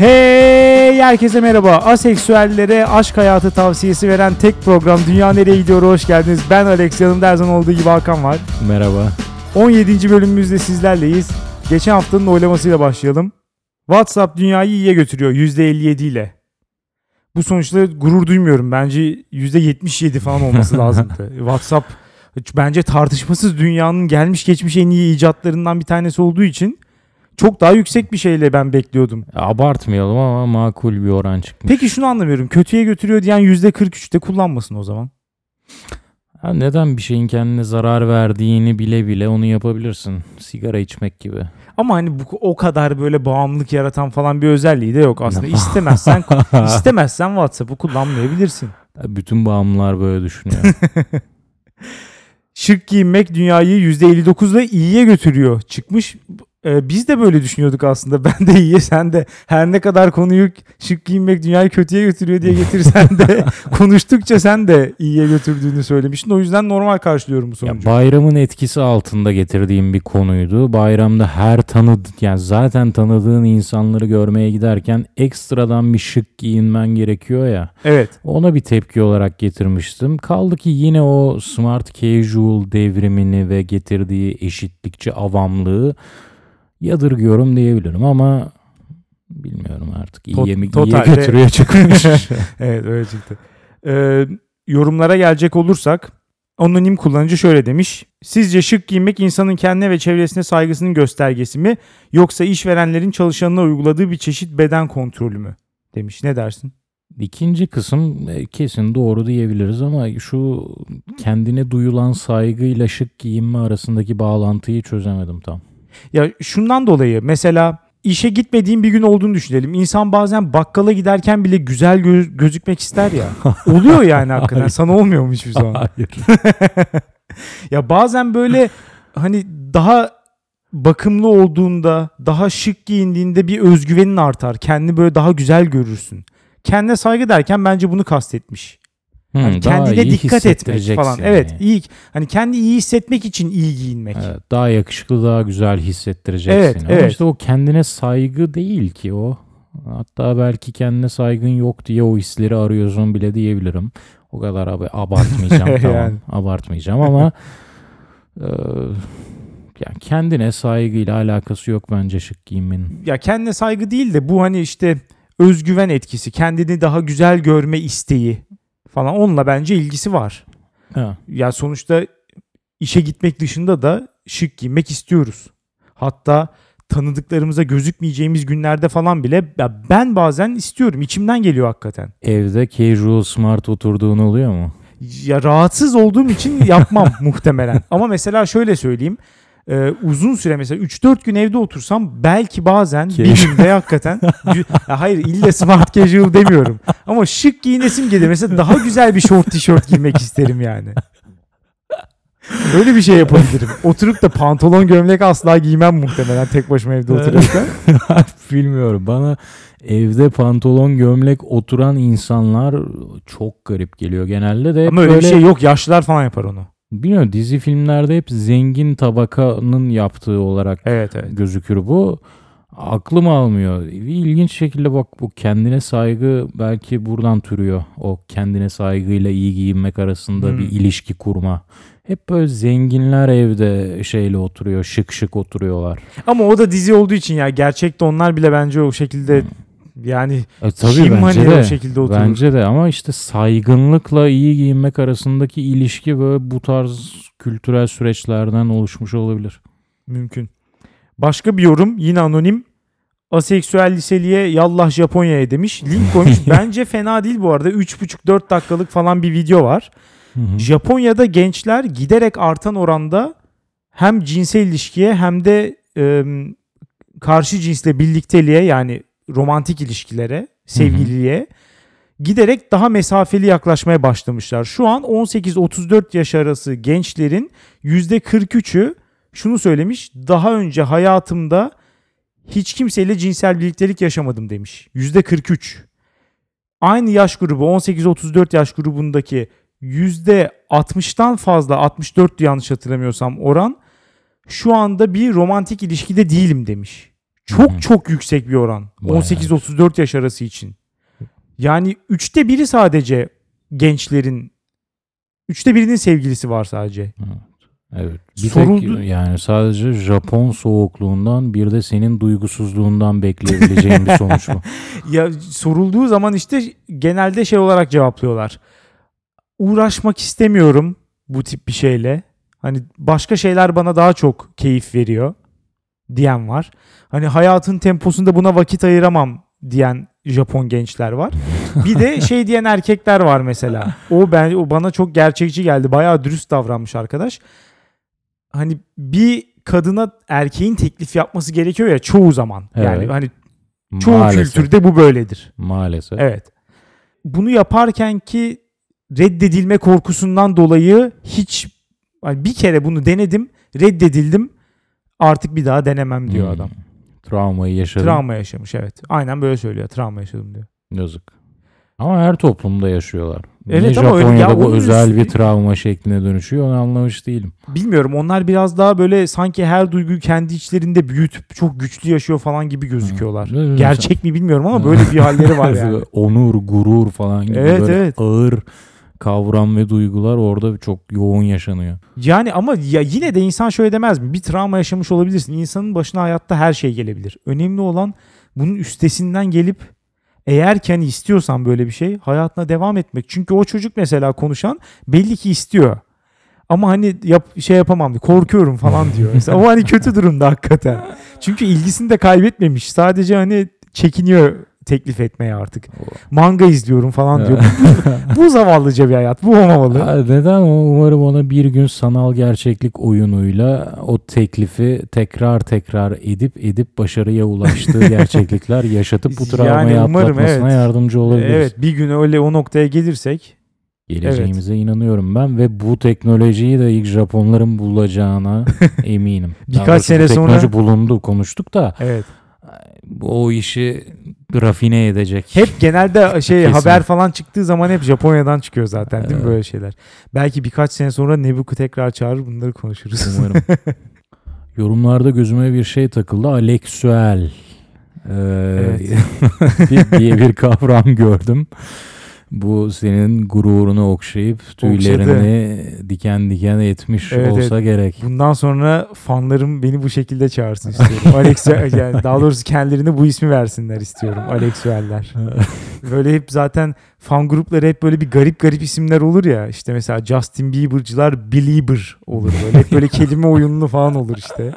Hey herkese merhaba. Aseksüellere aşk hayatı tavsiyesi veren tek program Dünya Nereye Gidiyor hoş geldiniz. Ben Alex yanımda her zaman olduğu gibi Hakan var. Merhaba. 17. bölümümüzde sizlerleyiz. Geçen haftanın oylamasıyla başlayalım. WhatsApp dünyayı iyiye götürüyor %57 ile. Bu sonuçta gurur duymuyorum. Bence %77 falan olması lazımdı. WhatsApp bence tartışmasız dünyanın gelmiş geçmiş en iyi icatlarından bir tanesi olduğu için çok daha yüksek bir şeyle ben bekliyordum. Abartmayalım ama makul bir oran çıkmış. Peki şunu anlamıyorum. Kötüye götürüyor diyen %43'te kullanmasın o zaman. Ha, neden bir şeyin kendine zarar verdiğini bile bile onu yapabilirsin? Sigara içmek gibi. Ama hani bu o kadar böyle bağımlılık yaratan falan bir özelliği de yok aslında. İstemezsen istemezsen WhatsApp'ı kullanmayabilirsin. Bütün bağımlılar böyle düşünüyor. Şık giyinmek dünyayı %59'la iyiye götürüyor. Çıkmış. Ee, biz de böyle düşünüyorduk aslında. Ben de iyiye sen de her ne kadar konuyu şık giyinmek dünyayı kötüye götürüyor diye getirsen de konuştukça sen de iyiye götürdüğünü söylemiştin. O yüzden normal karşılıyorum bu sonucu. ya bayramın etkisi altında getirdiğim bir konuydu. Bayramda her tanıd yani zaten tanıdığın insanları görmeye giderken ekstradan bir şık giyinmen gerekiyor ya. Evet. Ona bir tepki olarak getirmiştim. Kaldı ki yine o smart casual devrimini ve getirdiği eşitlikçi avamlığı yadırgıyorum diyebilirim ama bilmiyorum artık. Tot- İyiye mi iyiye götürüyor çıkmış. evet öyle çıktı. Ee, yorumlara gelecek olursak anonim kullanıcı şöyle demiş. Sizce şık giymek insanın kendine ve çevresine saygısının göstergesi mi yoksa işverenlerin çalışanına uyguladığı bir çeşit beden kontrolü mü? Demiş. Ne dersin? İkinci kısım e, kesin doğru diyebiliriz ama şu kendine duyulan saygıyla şık giyinme arasındaki bağlantıyı çözemedim tam. Ya şundan dolayı mesela işe gitmediğin bir gün olduğunu düşünelim. İnsan bazen bakkala giderken bile güzel gö- gözükmek ister ya. Oluyor yani hakikaten. Hayır. Sana olmuyor mu hiçbir zaman? Hayır. ya bazen böyle hani daha bakımlı olduğunda, daha şık giyindiğinde bir özgüvenin artar. Kendini böyle daha güzel görürsün. Kendine saygı derken bence bunu kastetmiş. Hmm, Hani kendine dikkat etmek falan. seni. Evet, iyi hani kendi iyi hissetmek için iyi giyinmek. Evet, daha yakışıklı, daha güzel hissettirecek Evet, seni. Ama evet. işte o kendine saygı değil ki o. Hatta belki kendine saygın yok diye o hisleri arıyorsun bile diyebilirim. O kadar abi abartmayacağım tamam. Yani. Abartmayacağım ama e, yani kendine saygıyla alakası yok bence şık giyinmenin. Ya kendine saygı değil de bu hani işte özgüven etkisi, kendini daha güzel görme isteği falan onunla bence ilgisi var. Ha. Ya sonuçta işe gitmek dışında da şık giymek istiyoruz. Hatta tanıdıklarımıza gözükmeyeceğimiz günlerde falan bile ya ben bazen istiyorum. içimden geliyor hakikaten. Evde casual smart oturduğun oluyor mu? Ya rahatsız olduğum için yapmam muhtemelen. Ama mesela şöyle söyleyeyim. Ee, uzun süre mesela 3-4 gün evde otursam belki bazen bir Casual. günde hakikaten ya hayır illa smart casual demiyorum. Ama şık giyinesim gelir. Mesela daha güzel bir short tişört giymek isterim yani. Öyle bir şey yapabilirim. Oturup da pantolon gömlek asla giymem muhtemelen tek başıma evde otururken. Bilmiyorum. Bana evde pantolon gömlek oturan insanlar çok garip geliyor. Genelde de Ama öyle böyle bir şey yok. Yaşlılar falan yapar onu. Bilmiyorum dizi filmlerde hep zengin tabakanın yaptığı olarak Evet evet. gözükür bu. Aklım almıyor. İlginç şekilde bak bu kendine saygı belki buradan türüyor. O kendine saygıyla iyi giyinmek arasında Hmm. bir ilişki kurma. Hep böyle zenginler evde şeyle oturuyor, şık şık oturuyorlar. Ama o da dizi olduğu için ya gerçekte onlar bile bence o şekilde yani E, tabii kim bence hani de. o şekilde oturur. Bence de ama işte saygınlıkla iyi giyinmek arasındaki ilişki böyle bu tarz kültürel süreçlerden oluşmuş olabilir. Mümkün. Başka bir yorum yine anonim. Aseksüel liseliye yallah Japonya'ya demiş. Link koymuş. Bence fena değil bu arada. 3,5-4 dakikalık falan bir video var. Hı hı. Japonya'da gençler giderek artan oranda hem cinsel ilişkiye hem de e, karşı cinsle birlikteliğe yani romantik ilişkilere, sevgililiğe giderek daha mesafeli yaklaşmaya başlamışlar. Şu an 18-34 yaş arası gençlerin %43'ü şunu söylemiş. Daha önce hayatımda hiç kimseyle cinsel birliktelik yaşamadım demiş. %43. Aynı yaş grubu 18-34 yaş grubundaki %60'tan fazla 64 yanlış hatırlamıyorsam oran şu anda bir romantik ilişkide değilim demiş. Çok Hı hı. çok yüksek bir oran. Bayağı 18-34 yaş arası için. Yani üçte biri sadece gençlerin üçte birinin sevgilisi var sadece. Evet. Bir Soruldu- tek yani sadece Japon soğukluğundan bir de senin duygusuzluğundan bekleyebileceğin bir sonuç bu. Ya sorulduğu zaman işte genelde şey olarak cevaplıyorlar. Uğraşmak istemiyorum bu tip bir şeyle. Hani başka şeyler bana daha çok keyif veriyor diyen var. Hani hayatın temposunda buna vakit ayıramam diyen Japon gençler var. Bir de şey diyen erkekler var mesela. O ben o bana çok gerçekçi geldi. Bayağı dürüst davranmış arkadaş. Hani bir kadına erkeğin teklif yapması gerekiyor ya çoğu zaman. Yani Evet. hani çoğu Maalesef. kültürde bu böyledir. Maalesef. Evet. Bunu yaparken ki reddedilme korkusundan dolayı hiç hani bir kere bunu denedim, reddedildim. Artık bir daha denemem diyor Hmm. adam. Travmayı yaşadım. Travma yaşamış evet. Aynen böyle söylüyor. Travma yaşadım diyor. Yazık. Ama her toplumda yaşıyorlar. Evet Niye ama öyle- Japonya'da ya bu özel üstüne- bir travma şekline dönüşüyor onu anlamış değilim. Bilmiyorum onlar biraz daha böyle sanki her duyguyu kendi içlerinde büyütüp çok güçlü yaşıyor falan gibi gözüküyorlar. Hmm. Gerçek mi bilmiyorum ama böyle bir halleri var yani. Onur, gurur falan gibi Evet, böyle evet. ağır kavram ve duygular orada çok yoğun yaşanıyor. Yani ama ya yine de insan şöyle demez mi? Bir travma yaşamış olabilirsin. İnsanın başına hayatta her şey gelebilir. Önemli olan bunun üstesinden gelip eğer hani istiyorsan böyle bir şey hayatına devam etmek. Çünkü o çocuk mesela konuşan belli ki istiyor. Ama hani yap, şey yapamam diyor. Korkuyorum falan diyor. Mesela o hani kötü durumda hakikaten. Çünkü ilgisini de kaybetmemiş. Sadece hani çekiniyor teklif etmeye artık. Manga izliyorum falan diyor. bu zavallıca bir hayat. Bu olmamalı. Neden? Umarım ona bir gün sanal gerçeklik oyunuyla o teklifi tekrar tekrar edip edip başarıya ulaştığı gerçeklikler yaşatıp bu travmayı Yani umarım, atlatmasına evet. yardımcı olabiliriz. Evet bir gün öyle o noktaya gelirsek Geleceğimize inanıyorum ben ve bu teknolojiyi de ilk Japonların bulacağına eminim. Birkaç sene sonra- teknoloji bulundu konuştuk da evet. O işi rafine edecek. Hep genelde şey haber falan çıktığı zaman hep Japonya'dan çıkıyor zaten değil mi Evet. böyle şeyler. Belki birkaç sene sonra Nebuku tekrar çağırır bunları konuşuruz. Umarım. Yorumlarda gözüme bir şey takıldı. Aleksüel ee, bir- diye bir kavram gördüm. Bu senin gururunu okşayıp tüylerini diken diken etmiş Evet, olsa gerek. Bundan sonra fanlarım beni bu şekilde çağırsın istiyorum. Alex yani daha doğrusu kendilerine bu ismi versinler istiyorum. Alexueller. Böyle hep zaten fan grupları hep böyle bir garip garip isimler olur ya. İşte mesela Justin Bieber'cılar Belieber olur böyle. Hep böyle kelime oyunlu falan olur işte.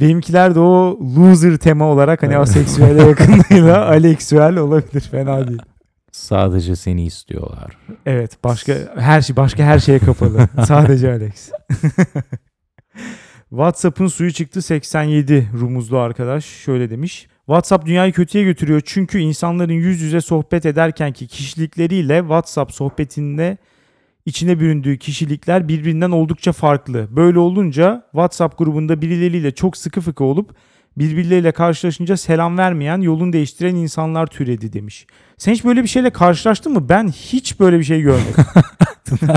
Benimkiler de o loser tema olarak hani aseksüele yakınlığıyla Alexuel olabilir. Fena değil. Sadece seni istiyorlar. Evet başka her şey başka her şeye kapalı. Sadece Alex. WhatsApp'ın suyu çıktı 87 rumuzlu arkadaş şöyle demiş. WhatsApp dünyayı kötüye götürüyor çünkü insanların yüz yüze sohbet ederkenki kişilikleriyle WhatsApp sohbetinde içine büründüğü kişilikler birbirinden oldukça farklı. Böyle olunca WhatsApp grubunda birileriyle çok sıkı fıkı olup birbirleriyle karşılaşınca selam vermeyen, yolunu değiştiren insanlar türedi demiş. Sen hiç böyle bir şeyle karşılaştın mı? Ben hiç böyle bir şey görmedim.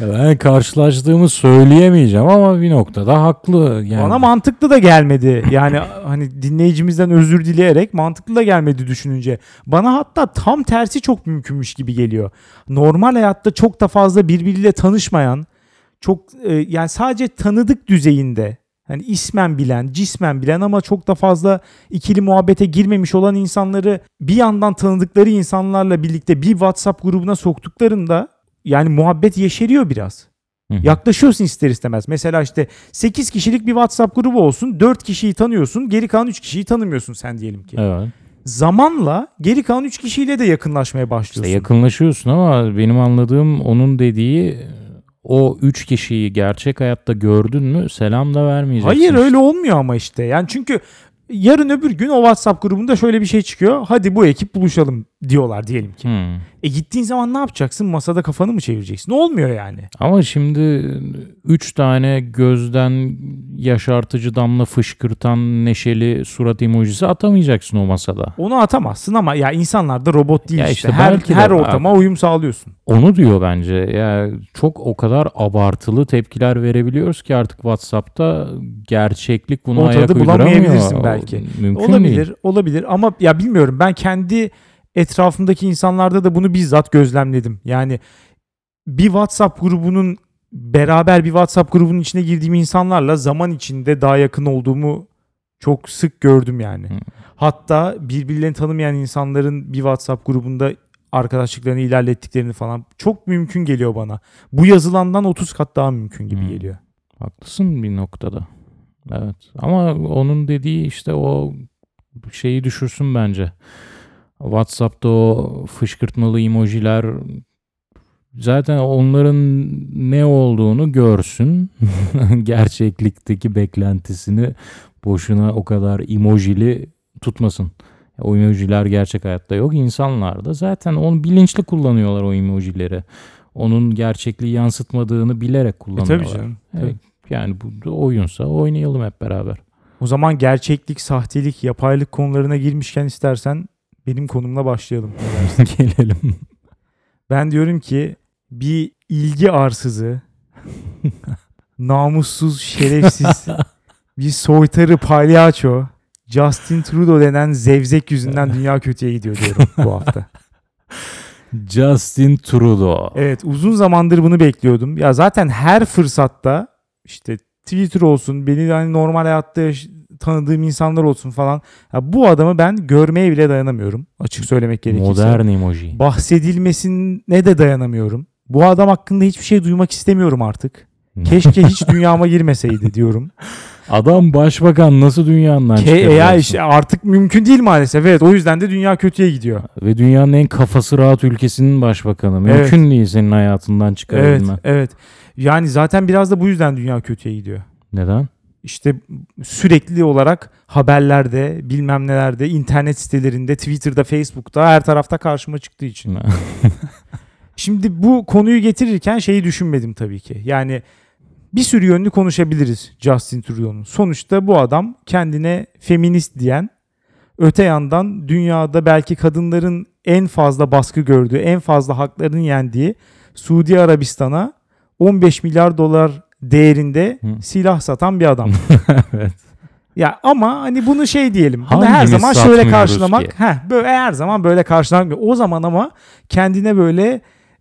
Ben karşılaştığımı söyleyemeyeceğim ama bir noktada haklı. Yani Bana mantıklı da gelmedi. Yani hani dinleyicimizden özür dileyerek mantıklı da gelmedi düşününce. Bana hatta tam tersi çok mümkünmüş gibi geliyor. Normal hayatta çok da fazla birbiriyle tanışmayan, çok e, yani sadece tanıdık düzeyinde hani ismen bilen, cismen bilen ama çok da fazla ikili muhabbete girmemiş olan insanları bir yandan tanıdıkları insanlarla birlikte bir WhatsApp grubuna soktuklarında yani muhabbet yeşeriyor biraz. Hı hı. Yaklaşıyorsun ister istemez. Mesela işte 8 kişilik bir WhatsApp grubu olsun. 4 kişiyi tanıyorsun. Geri kalan 3 kişiyi tanımıyorsun sen diyelim ki. Evet. Zamanla geri kalan 3 kişiyle de yakınlaşmaya İşte başlıyorsun. yakınlaşıyorsun ama benim anladığım onun dediği o üç kişiyi gerçek hayatta gördün mü selam da vermeyeceksin. Hayır öyle olmuyor ama işte. Yani çünkü yarın öbür gün o WhatsApp grubunda şöyle bir şey çıkıyor. Hadi bu ekip buluşalım diyorlar diyelim ki. Hmm. E gittiğin zaman ne yapacaksın? Masada kafanı mı çevireceksin? Olmuyor yani. Ama şimdi üç tane gözden yaşartıcı damla fışkırtan neşeli surat emojisi atamayacaksın o masada. Onu atamazsın ama ya insanlar da robot değil Ya işte. işte Her, belki de her abi. ortama uyum sağlıyorsun. Onu diyor bence. Ya çok o kadar abartılı tepkiler verebiliyoruz ki artık WhatsApp'ta gerçeklik buna O ayak uyduramıyor. bulamayabilirsin belki. Mümkün olabilir, değil. olabilir ama ya bilmiyorum ben kendi etrafımdaki insanlarda da bunu bizzat gözlemledim. Yani bir WhatsApp grubunun beraber bir WhatsApp grubunun içine girdiğim insanlarla zaman içinde daha yakın olduğumu çok sık gördüm yani. Hı. Hatta birbirlerini tanımayan insanların bir WhatsApp grubunda arkadaşlıklarını ilerlettiklerini falan çok mümkün geliyor bana. Bu yazılandan 30 kat daha mümkün gibi Hı. geliyor. Haklısın bir noktada. Evet. Ama onun dediği işte o şeyi düşürsün bence. WhatsApp'ta o fışkırtmalı emojiler zaten onların ne olduğunu görsün. Gerçeklikteki beklentisini boşuna o kadar emojili tutmasın. O emojiler gerçek hayatta yok. İnsanlar da zaten onu bilinçli kullanıyorlar o emojileri. Onun gerçekliği yansıtmadığını bilerek E kullanıyorlar. tabii canım. Evet. Yani bu oyunsa oynayalım hep beraber. O zaman gerçeklik, sahtelik, yapaylık konularına girmişken istersen benim konumla başlayalım. Gelelim. ben diyorum ki bir ilgi arsızı, namussuz, şerefsiz, bir soytarı palyaço, Justin Trudeau denen zevzek yüzünden dünya kötüye gidiyor diyorum bu hafta. Justin Trudeau. Evet uzun zamandır bunu bekliyordum. Ya zaten her fırsatta işte Twitter olsun, beni hani normal hayatta tanıdığım insanlar olsun falan. Ya bu adamı ben görmeye bile dayanamıyorum. Açık söylemek gerekirse. Modern emoji. Bahsedilmesine de dayanamıyorum. Bu adam hakkında hiçbir şey duymak istemiyorum artık. Keşke hiç dünyama girmeseydi diyorum. Adam başbakan nasıl dünyanın Ke ya işte artık mümkün değil maalesef. Evet o yüzden de dünya kötüye gidiyor. Ve dünyanın en kafası rahat ülkesinin başbakanı. Evet. Mümkün değil senin hayatından Evet, çıkarabilmen. evet. Yani zaten biraz da bu yüzden dünya kötüye gidiyor. Neden? İşte sürekli olarak haberlerde, bilmem nelerde, internet sitelerinde, Twitter'da, Facebook'ta her tarafta karşıma çıktığı için. Şimdi bu konuyu getirirken şeyi düşünmedim tabii ki. Yani bir sürü yönlü konuşabiliriz Justin Trudeau'nun. Sonuçta bu adam kendine feminist diyen, öte yandan dünyada belki kadınların en fazla baskı gördüğü, en fazla haklarının yendiği Suudi Arabistan'a 15 milyar dolar değerinde Hı. silah satan bir adam. evet. Ya ama hani bunu şey diyelim. Bunu her zaman şöyle karşılamak. ki? Heh, böyle her zaman böyle karşılamak. O zaman ama kendine böyle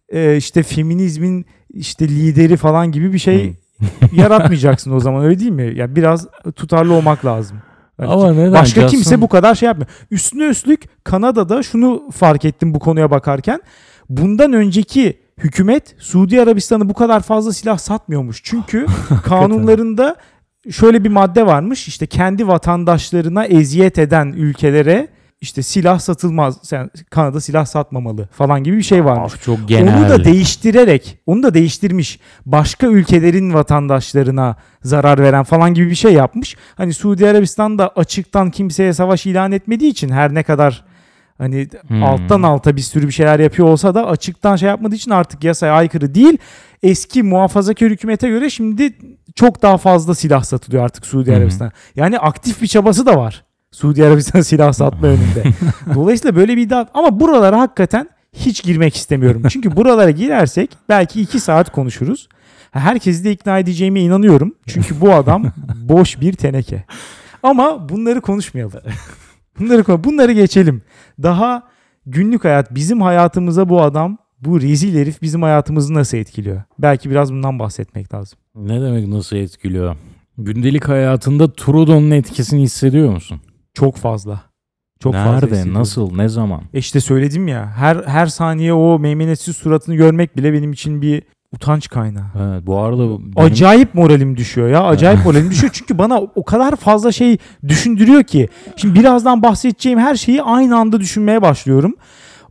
e, işte feminizmin işte lideri falan gibi bir şey yaratmayacaksın o zaman öyle değil mi? Ya biraz tutarlı olmak lazım. Hani Ama neden? Başka Justin- kimse bu kadar şey yapmıyor. Üstüne üstlük Kanada'da şunu fark ettim bu konuya bakarken. Bundan önceki hükümet Suudi Arabistan'a bu kadar fazla silah satmıyormuş. Çünkü kanunlarında şöyle bir madde varmış. İşte kendi vatandaşlarına eziyet eden ülkelere işte silah satılmaz. Sen Kanada silah satmamalı falan gibi bir şey varmış. Of, çok genel. Onu da değiştirerek, onu da değiştirmiş. Başka ülkelerin vatandaşlarına zarar veren falan gibi bir şey yapmış. Hani Suudi Arabistan da açıktan kimseye savaş ilan etmediği için her ne kadar hani Hmm. alttan alta bir sürü bir şeyler yapıyor olsa da açıktan şey yapmadığı için artık yasaya aykırı değil. Eski muhafazakar hükümete göre şimdi çok daha fazla silah satılıyor artık Suudi. Arabistan. Yani aktif bir çabası da var. Suudi Arabistan silah satma önünde. Dolayısıyla böyle bir iddia ama buralara hakikaten hiç girmek istemiyorum. Çünkü buralara girersek belki iki saat konuşuruz. Herkesi de ikna edeceğime inanıyorum. Çünkü bu adam boş bir teneke. Ama bunları konuşmayalım. Bunları konu- bunları geçelim. Daha günlük hayat bizim hayatımıza bu adam bu rezil herif bizim hayatımızı nasıl etkiliyor? Belki biraz bundan bahsetmek lazım. Ne demek nasıl etkiliyor? Gündelik hayatında Trudeau'nun etkisini hissediyor musun? Çok fazla. Çok fazla Nerede? hissediyorum. Nasıl? Ne zaman? E işte söyledim ya her her saniye o meymenetsiz suratını görmek bile benim için bir utanç kaynağı. Evet, bu arada benim- Acayip moralim düşüyor ya. Acayip moralim düşüyor. Çünkü bana o kadar fazla şey düşündürüyor ki. Şimdi birazdan bahsedeceğim her şeyi aynı anda düşünmeye başlıyorum.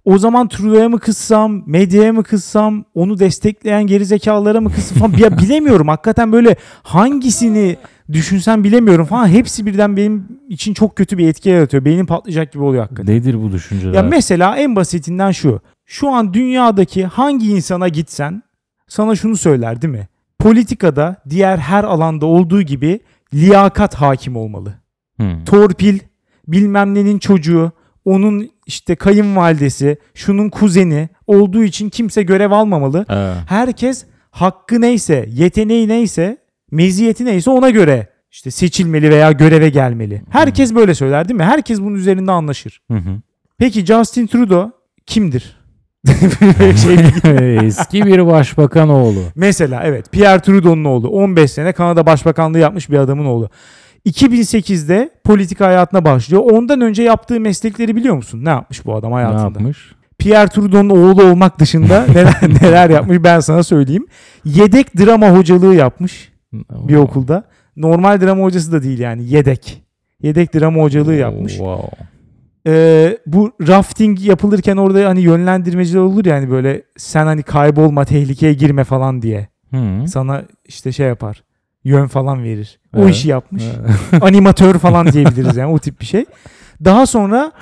O zaman Trudeau'ya mı kızsam, medyaya mı kızsam, onu destekleyen gerizekalılara mı kızsam falan ya bilemiyorum. Hakikaten böyle hangisini düşünsem bilemiyorum falan. Hepsi birden benim için çok kötü bir etki yaratıyor. Beynim patlayacak gibi oluyor hakikaten. Nedir bu düşünceler? Ya mesela en basitinden şu. Şu an dünyadaki hangi insana gitsen sana şunu söyler değil mi? Politikada diğer her alanda olduğu gibi liyakat hakim olmalı. Hmm. Torpil, bilmem nenin çocuğu, onun işte kayınvalidesi, şunun kuzeni olduğu için kimse görev almamalı. Evet. Herkes hakkı neyse, yeteneği neyse, meziyeti neyse ona göre işte seçilmeli veya göreve gelmeli. Herkes böyle söyler değil mi? Herkes bunun üzerinde anlaşır. Hı hı. Peki Justin Trudeau kimdir? Şey, Eski bir başbakan oğlu. mesela evet Pierre Trudeau'nun oğlu 15 sene Kanada Başbakanlığı yapmış bir adamın oğlu. 2008'de politika hayatına başlıyor. Ondan önce yaptığı meslekleri biliyor musun? Ne yapmış bu adam Ne hayatında? yapmış? Pierre Trudeau'nun oğlu olmak dışında neler, neler yapmış ben sana söyleyeyim. Yedek drama hocalığı yapmış bir okulda. Normal drama hocası da değil yani yedek. Yedek drama hocalığı yapmış. Wow. Ee, bu rafting yapılırken orada hani yönlendirmeciler olur yani böyle sen hani kaybolma tehlikeye girme falan diye. Hı. Sana işte şey yapar. Yön falan verir. O Evet. işi yapmış. Evet. Animatör falan diyebiliriz yani o tip bir şey. Daha sonra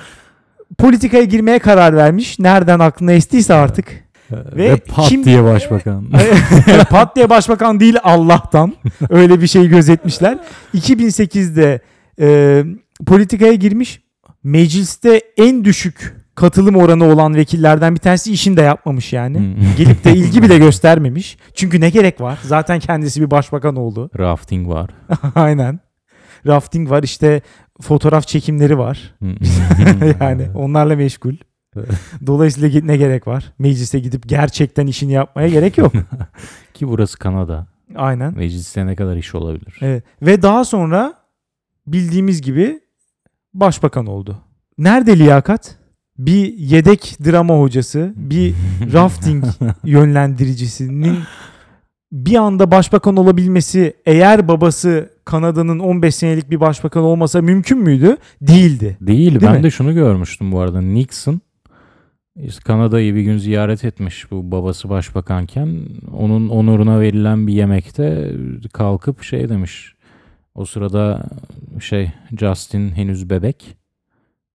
politikaya girmeye karar vermiş. Nereden aklına estiyse artık. Ve, pat kim- diye başbakan. Pat diye başbakan değil Allah'tan. Öyle bir şey gözetmişler. 2008'de e, politikaya girmiş. Mecliste en düşük katılım oranı olan vekillerden bir tanesi işini de yapmamış yani. Hı. Gelip de ilgi bile göstermemiş. Çünkü ne gerek var? Zaten kendisi bir başbakan oldu. Rafting var. Aynen. Rafting var işte fotoğraf çekimleri var. Hı. yani onlarla meşgul. Dolayısıyla ne gerek var? Meclise gidip gerçekten işini yapmaya gerek yok. Ki burası Kanada. Aynen. Mecliste ne kadar iş olabilir? Evet. Ve daha sonra bildiğimiz gibi başbakan oldu. Nerede liyakat? Bir yedek drama hocası, bir rafting yönlendiricisinin bir anda başbakan olabilmesi eğer babası Kanada'nın 15 senelik bir başbakan olmasa mümkün müydü? Değildi. Değil. Değil ben mi? de şunu görmüştüm bu arada. Nixon Kanada'yı bir gün ziyaret etmiş bu babası başbakanken. Onun onuruna verilen bir yemekte kalkıp şey demiş. O sırada şey Justin henüz bebek.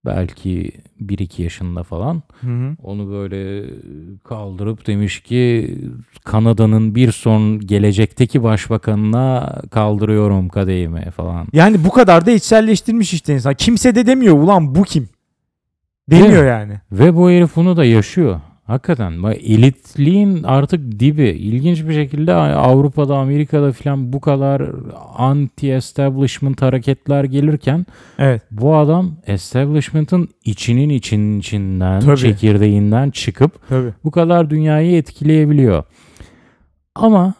Belki 1-2 yaşında falan. Hı hı. Onu böyle kaldırıp demiş ki Kanada'nın bir son gelecekteki başbakanına kaldırıyorum kadehimi falan. Yani bu kadar da içselleştirmiş işte insan. Kimse de demiyor ulan bu kim? Demiyor mi? yani. Ve bu herif bunu da yaşıyor. Hakikaten bak elitliğin artık dibi. İlginç bir şekilde Avrupa'da, Amerika'da falan bu kadar anti-establishment hareketler gelirken Evet. bu adam establishment'ın içinin için içinden, Tabii. çekirdeğinden çıkıp Tabii. bu kadar dünyayı etkileyebiliyor. Ama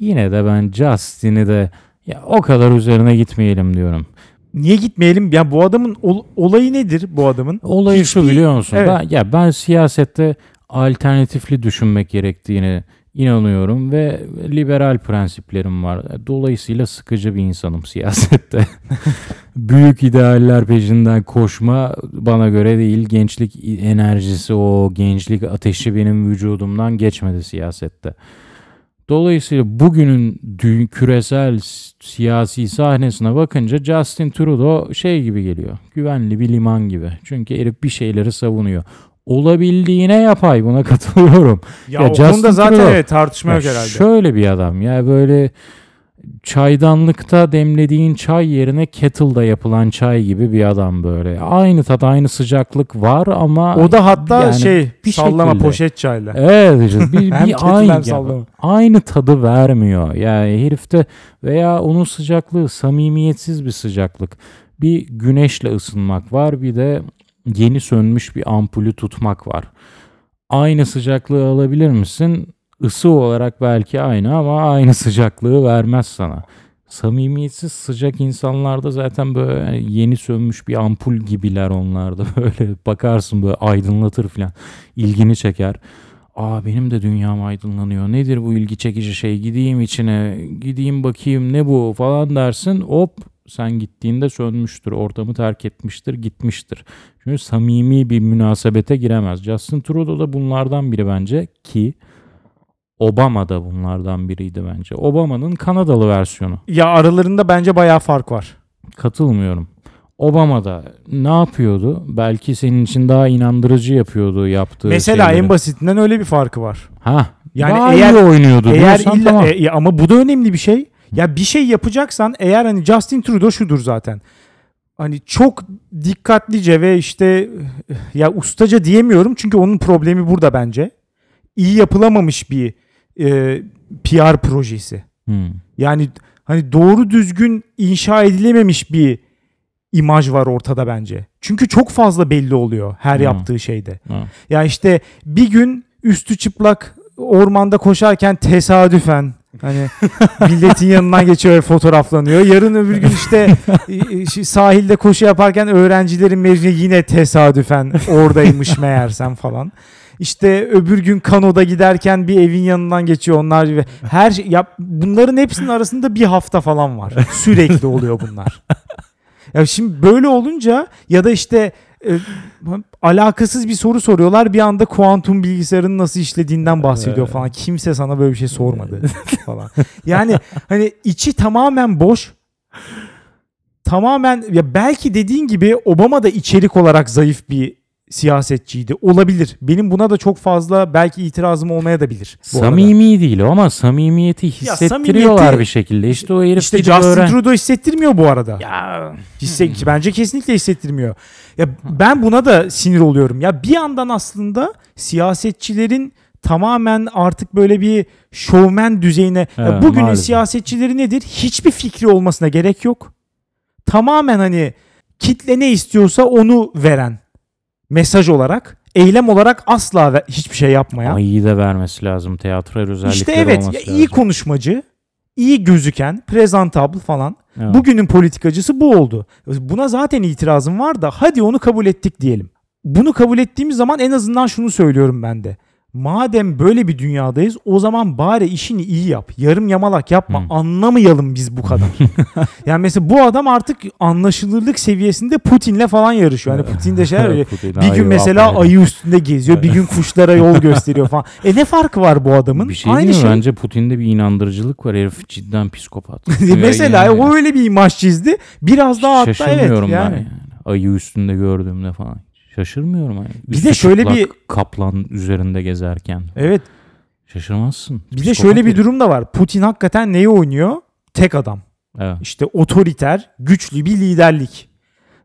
yine de ben Justin'i de ya o kadar üzerine gitmeyelim diyorum. Niye gitmeyelim? Ya bu adamın ol- olayı nedir bu adamın? Olayı şu Hiçbir- biliyor musun? Evet. Ben, ya ben siyasette alternatifli düşünmek gerektiğini inanıyorum ve liberal prensiplerim var. Dolayısıyla sıkıcı bir insanım siyasette. Büyük idealler peşinden koşma bana göre değil. Gençlik enerjisi o gençlik ateşi benim vücudumdan geçmedi siyasette. Dolayısıyla bugünün dü- küresel siyasi sahnesine bakınca Justin Trudeau şey gibi geliyor. Güvenli bir liman gibi. Çünkü herif bir şeyleri savunuyor. Olabildiğine yapay buna katılıyorum. Ya, Ya Justin konuda zaten Trudeau- evet tartışma yok herhalde. Şöyle bir adam ya böyle çaydanlıkta demlediğin çay yerine kettle'da yapılan çay gibi bir adam böyle. Aynı tat aynı sıcaklık var ama O da hatta Yani şey bir sallama şekilde. poşet çayla. Evet bir, bir aynı, sallama. aynı tadı vermiyor. Yani herifte veya onun sıcaklığı samimiyetsiz bir sıcaklık. Bir güneşle ısınmak var bir de yeni sönmüş bir ampulü tutmak var. Aynı sıcaklığı alabilir misin? Isı olarak belki aynı ama aynı sıcaklığı vermez sana. Samimiyetsiz sıcak insanlarda zaten böyle yeni sönmüş bir ampul gibiler onlarda. Böyle bakarsın böyle aydınlatır falan. ilgini çeker. Aa benim de dünyam aydınlanıyor. Nedir bu ilgi çekici şey? Gideyim içine, gideyim bakayım ne bu falan dersin. Hop sen gittiğinde sönmüştür. Ortamı terk etmiştir, gitmiştir. Çünkü samimi bir münasebete giremez. Justin Trudeau da bunlardan biri bence ki Obama da bunlardan biriydi bence. Obama'nın Kanadalı versiyonu. Ya aralarında bence bayağı fark var. Katılmıyorum. Obama da ne yapıyordu? Belki senin için daha inandırıcı yapıyordu yaptığı Mesela şeyleri. en basitinden öyle bir farkı var. Ha, Yani daha eğer- iyi oynuyordu Eğer illa, tamam. e, ama bu da önemli bir şey. Ya bir şey yapacaksan eğer hani Justin Trudeau şudur zaten. Hani çok dikkatlice ve işte ya ustaca diyemiyorum çünkü onun problemi burada bence. İyi yapılamamış bir e, PR projesi. Hmm. Yani hani doğru düzgün inşa edilememiş bir imaj var ortada bence. Çünkü çok fazla belli oluyor her Hı. yaptığı şeyde. Ha. Ya işte bir gün üstü çıplak ormanda koşarken tesadüfen hani milletin yanından geçiyor ve fotoğraflanıyor. Yarın öbür gün işte e, şu sahilde koşu yaparken öğrencilerin meclisi yine tesadüfen oradaymış meğersem falan. İşte öbür gün kanoda giderken bir evin yanından geçiyor onlar ve her şey ya bunların hepsinin arasında bir hafta falan var. Sürekli oluyor bunlar. Ya şimdi böyle olunca ya da işte e, alakasız bir soru soruyorlar bir anda kuantum bilgisayarın nasıl işlediğinden bahsediyor falan. Kimse sana böyle bir şey sormadı falan. Yani hani içi tamamen boş. Tamamen ya belki dediğin gibi Obama da içerik olarak zayıf bir siyasetçiydi. Olabilir. Benim buna da çok fazla belki itirazım olmaya da bilir. bu arada. Samimi değil o ama samimiyeti hissettiriyorlar samimiyeti- bir şekilde. İşte o herif İşte Justin öğren- Trudeau hissettirmiyor bu arada. Ya Hisse- bence kesinlikle hissettirmiyor. Ya ben buna da sinir oluyorum. Ya bir yandan aslında siyasetçilerin tamamen artık böyle bir şovmen düzeyine ya Evet, bugünün maalesef. siyasetçileri nedir? Hiçbir fikri olmasına gerek yok. Tamamen hani kitle ne istiyorsa onu veren mesaj olarak, eylem olarak asla ve- hiçbir şey yapmayan. ama iyi de vermesi lazım. Tiyatro özellikleri İşte evet olması ya lazım. iyi konuşmacı, iyi gözüken, presentable falan. Evet. Bugünün politikacısı bu oldu. Buna zaten itirazım var da hadi onu kabul ettik diyelim. Bunu kabul ettiğimiz zaman en azından şunu söylüyorum ben de. Madem böyle bir dünyadayız o zaman bari işini iyi yap. Yarım yamalak yapma. Hı. Anlamayalım biz bu kadar. yani mesela bu adam artık anlaşılırlık seviyesinde Putin'le falan yarışıyor. Hani Putin de şey ya, Putin, bir gün ayı, mesela aferin. ayı üstünde geziyor. Bir gün kuşlara yol gösteriyor falan. E ne farkı var bu adamın? Bir şey Aynı şey. Bence Putin'de bir inandırıcılık var. Herif cidden psikopat. mesela Yani o öyle bir imaj çizdi. Biraz daha hatta evet Şaşırmıyorum yani. ben yani. Ayı üstünde gördüğümde falan. Şaşırmıyorum yani. Bir Üstü de şöyle bir- kaplan üzerinde gezerken. Evet. Şaşırmazsın. Bir de şöyle bir durum da var. Putin hakikaten neyi oynuyor? Tek adam. Evet. İşte otoriter, güçlü bir liderlik.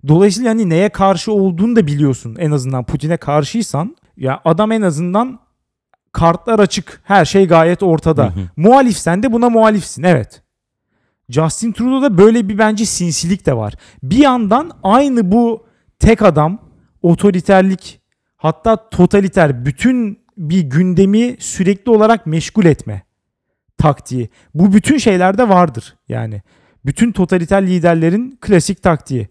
Dolayısıyla hani neye karşı olduğunu da biliyorsun. En azından Putin'e karşıysan ya adam en azından kartlar açık. Her şey gayet ortada. Hı hı. Muhalifsen de buna muhalifsin. Evet. Justin Trudeau'da böyle bir bence sinsilik de var. Bir yandan aynı bu tek adam otoriterlik hatta totaliter bütün bir gündemi sürekli olarak meşgul etme taktiği. Bu bütün şeylerde vardır yani. Bütün totaliter liderlerin klasik taktiği.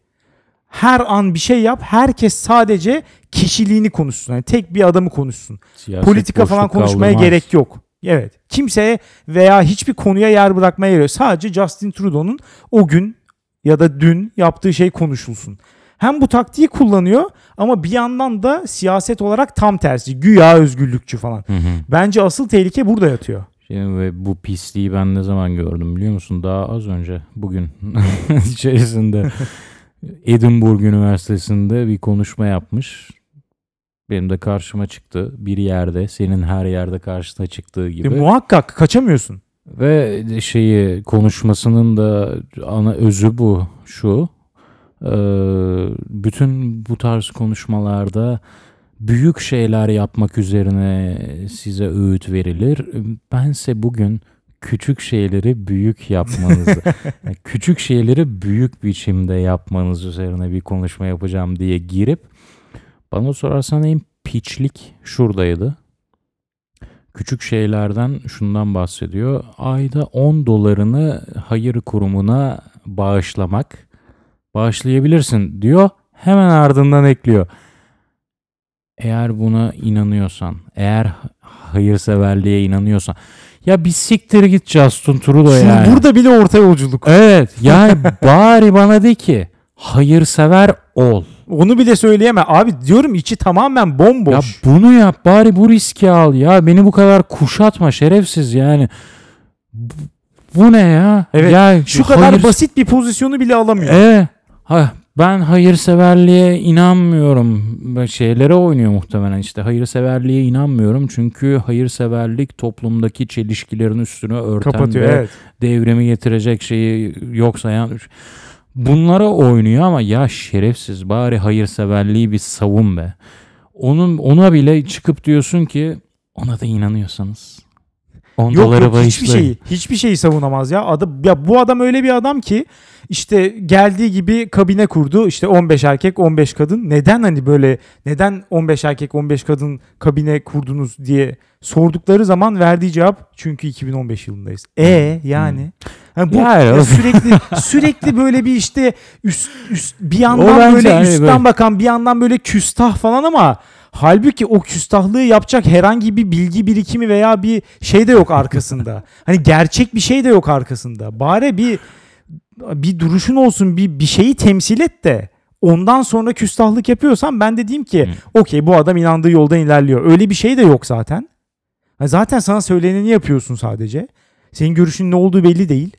Her an bir şey yap, herkes sadece kişiliğini konuşsun. Yani tek bir adamı konuşsun. Siyaset Politika falan konuşmaya kaldırmaz. gerek yok. Evet. Kimseye veya hiçbir konuya yer bırakmaya yok. Sadece Justin Trudeau'nun o gün ya da dün yaptığı şey konuşulsun. Hem bu taktiği kullanıyor ama bir yandan da siyaset olarak tam tersi. Güya özgürlükçü falan. Hı hı. Bence asıl tehlike burada yatıyor. Şimdi ve bu pisliği ben ne zaman gördüm biliyor musun? Daha az önce bugün içerisinde Edinburgh Üniversitesi'nde bir konuşma yapmış. Benim de karşıma çıktı. Bir yerde senin her yerde karşına çıktığı E, gibi. muhakkak kaçamıyorsun. Ve şeyi konuşmasının da ana özü bu şu. Ee, bütün bu tarz konuşmalarda büyük şeyler yapmak üzerine size öğüt verilir. Bense bugün küçük şeyleri büyük yapmanızı, yani küçük şeyleri büyük biçimde yapmanız üzerine bir konuşma yapacağım diye girip bana sorarsan en piçlik şuradaydı. Küçük şeylerden şundan bahsediyor. Ayda 10 dolarını hayır kurumuna bağışlamak. Bağışlayabilirsin diyor. Hemen ardından ekliyor. Eğer buna inanıyorsan, eğer hayırseverliğe inanıyorsan. Ya bir siktir git Justin Trudeau Şu- yani. Burada bile orta yolculuk. Evet yani bari bana de ki hayırsever ol. Onu bile söyleyemem. Abi diyorum içi tamamen Ya bomboş. bunu yap bari bu riski al ya. Beni bu kadar kuşatma şerefsiz yani. Bu, ne ya? Evet, Ya, Şu kadar hayır- basit bir pozisyonu bile alamıyor. Ee, ha, ben hayırseverliğe inanmıyorum. Şeylere oynuyor muhtemelen işte. Hayırseverliğe inanmıyorum. Çünkü hayırseverlik toplumdaki çelişkilerin üstünü örten Kapatıyor ve evet. devrimi getirecek şeyi yok sayan bunlara oynuyor ama ya şerefsiz bari hayırseverliği bir savun be. Onun ona bile çıkıp diyorsun ki ona da inanıyorsanız 10 Yok doları yok hiçbir şeyi hiçbir şeyi savunamaz ya. Adam ya bu adam öyle bir adam ki işte geldiği gibi kabine kurdu. İşte 15 erkek 15 kadın. Neden hani böyle neden 15 erkek 15 kadın kabine kurdunuz diye sordukları zaman verdiği cevap çünkü 2015 yılındayız. E yani hani bu Yani ya sürekli sürekli böyle bir işte üst, üst bir yandan böyle hani üstten böyle- bakan bir yandan böyle küstah falan ama Halbuki o küstahlığı yapacak herhangi bir bilgi birikimi veya bir şey de yok arkasında. hani gerçek bir şey de yok arkasında. Bari bir bir duruşun olsun, bir bir şeyi temsil et de ondan sonra küstahlık yapıyorsan ben de diyeyim ki okey bu adam inandığı yoldan ilerliyor. Öyle bir şey de yok zaten. Zaten sana söyleneni yapıyorsun sadece. Senin görüşün ne olduğu belli değil.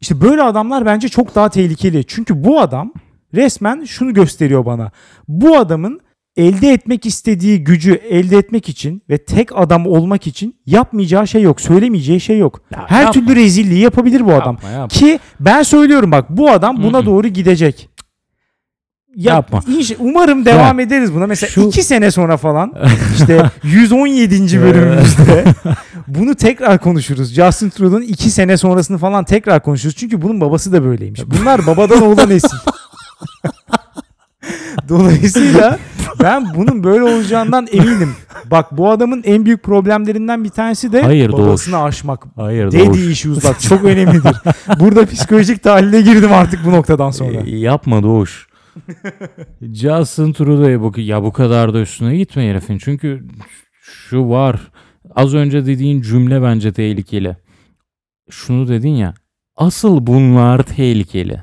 İşte böyle adamlar bence çok daha tehlikeli. Çünkü bu adam resmen şunu gösteriyor bana. Bu adamın elde etmek istediği gücü elde etmek için ve tek adam olmak için yapmayacağı şey yok. Söylemeyeceği şey yok. Ya Her yapma. türlü rezilliği yapabilir bu adam. Yapma, yapma. Ki ben söylüyorum bak bu adam buna Hı hı. doğru gidecek. Ya, Yapma. inş- umarım devam ederiz buna. Mesela şu- iki sene sonra falan işte 117. bölümümüzde bunu tekrar konuşuruz. Justin Trudeau'nun iki sene sonrasını falan tekrar konuşuruz. Çünkü bunun babası da böyleymiş. Bunlar babadan oğula nesil. Dolayısıyla ben bunun böyle olacağından eminim. Bak bu adamın en büyük problemlerinden bir tanesi de Hayır, babasını Doğuş. aşmak. Hayır Daddy Doğuş. issues bak çok önemlidir. Burada psikolojik tahlile girdim artık bu noktadan sonra. E, yapma Doğuş. Justin Trudeau'ya bak ya bu kadar da üstüne gitme herifin. Çünkü şu var. Az önce dediğin cümle bence tehlikeli. Şunu dedin ya. Asıl bunlar tehlikeli.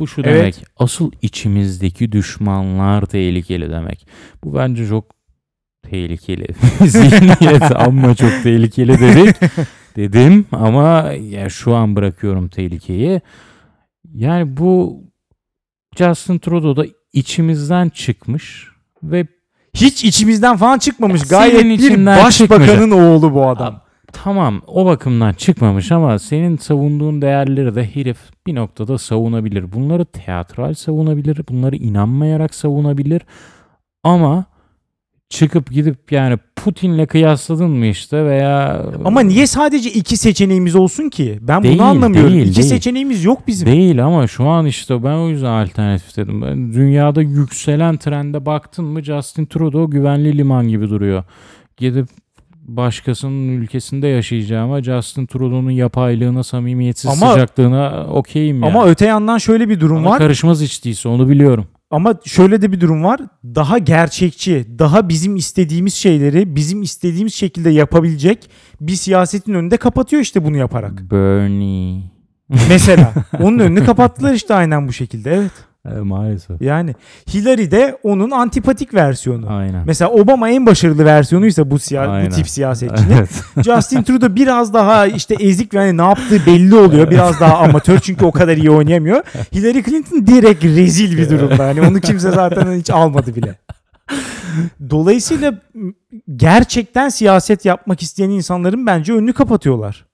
Bu şu Evet. demek. Asıl içimizdeki düşmanlar tehlikeli demek. Bu bence çok tehlikeli. Zihniyet ama çok tehlikeli dedik. Dedim ama ya şu an bırakıyorum tehlikeyi. Yani bu Justin Trudeau da içimizden çıkmış ve Hiç içimizden falan çıkmamış. Ya Gayet bir başbakanın oğlu bu adam. Tamam o bakımdan çıkmamış ama senin savunduğun değerleri de herif bir noktada savunabilir. Bunları teatral savunabilir, bunları inanmayarak savunabilir ama çıkıp gidip yani Putin'le kıyasladın mı işte veya Ama niye sadece iki seçeneğimiz olsun ki? Ben Değil, bunu anlamıyorum. değil, iki değil. seçeneğimiz yok bizim. Değil ama şu an işte ben o yüzden alternatif dedim. Ben dünyada yükselen trende baktın mı Justin Trudeau güvenli liman gibi duruyor. Gidip başkasının ülkesinde yaşayacağıma Justin Trudeau'nun yapaylığına, samimiyetsiz Ama- sıcaklığına okeyim yani. Ama öte yandan şöyle bir durum Ama var. karışmaz içtiyse onu biliyorum. Ama şöyle de bir durum var. Daha gerçekçi, daha bizim istediğimiz şeyleri bizim istediğimiz şekilde yapabilecek bir siyasetin önünde kapatıyor işte bunu yaparak. Bernie. Mesela onun önünü kapattılar işte aynen bu şekilde. Evet. Maalesef. Yani Hillary de onun antipatik versiyonu. Aynen. Mesela Obama en başarılı versiyonuysa bu siya- bu Aynen. tip siyasetçinin. Evet. Justin Trudeau biraz daha işte ezik ve hani ne yaptığı belli oluyor. Biraz daha amatör çünkü o kadar iyi oynayamıyor. Hillary Clinton direkt rezil bir durumda. Hani onu kimse zaten hiç almadı bile. Dolayısıyla gerçekten siyaset yapmak isteyen insanların bence önünü kapatıyorlar.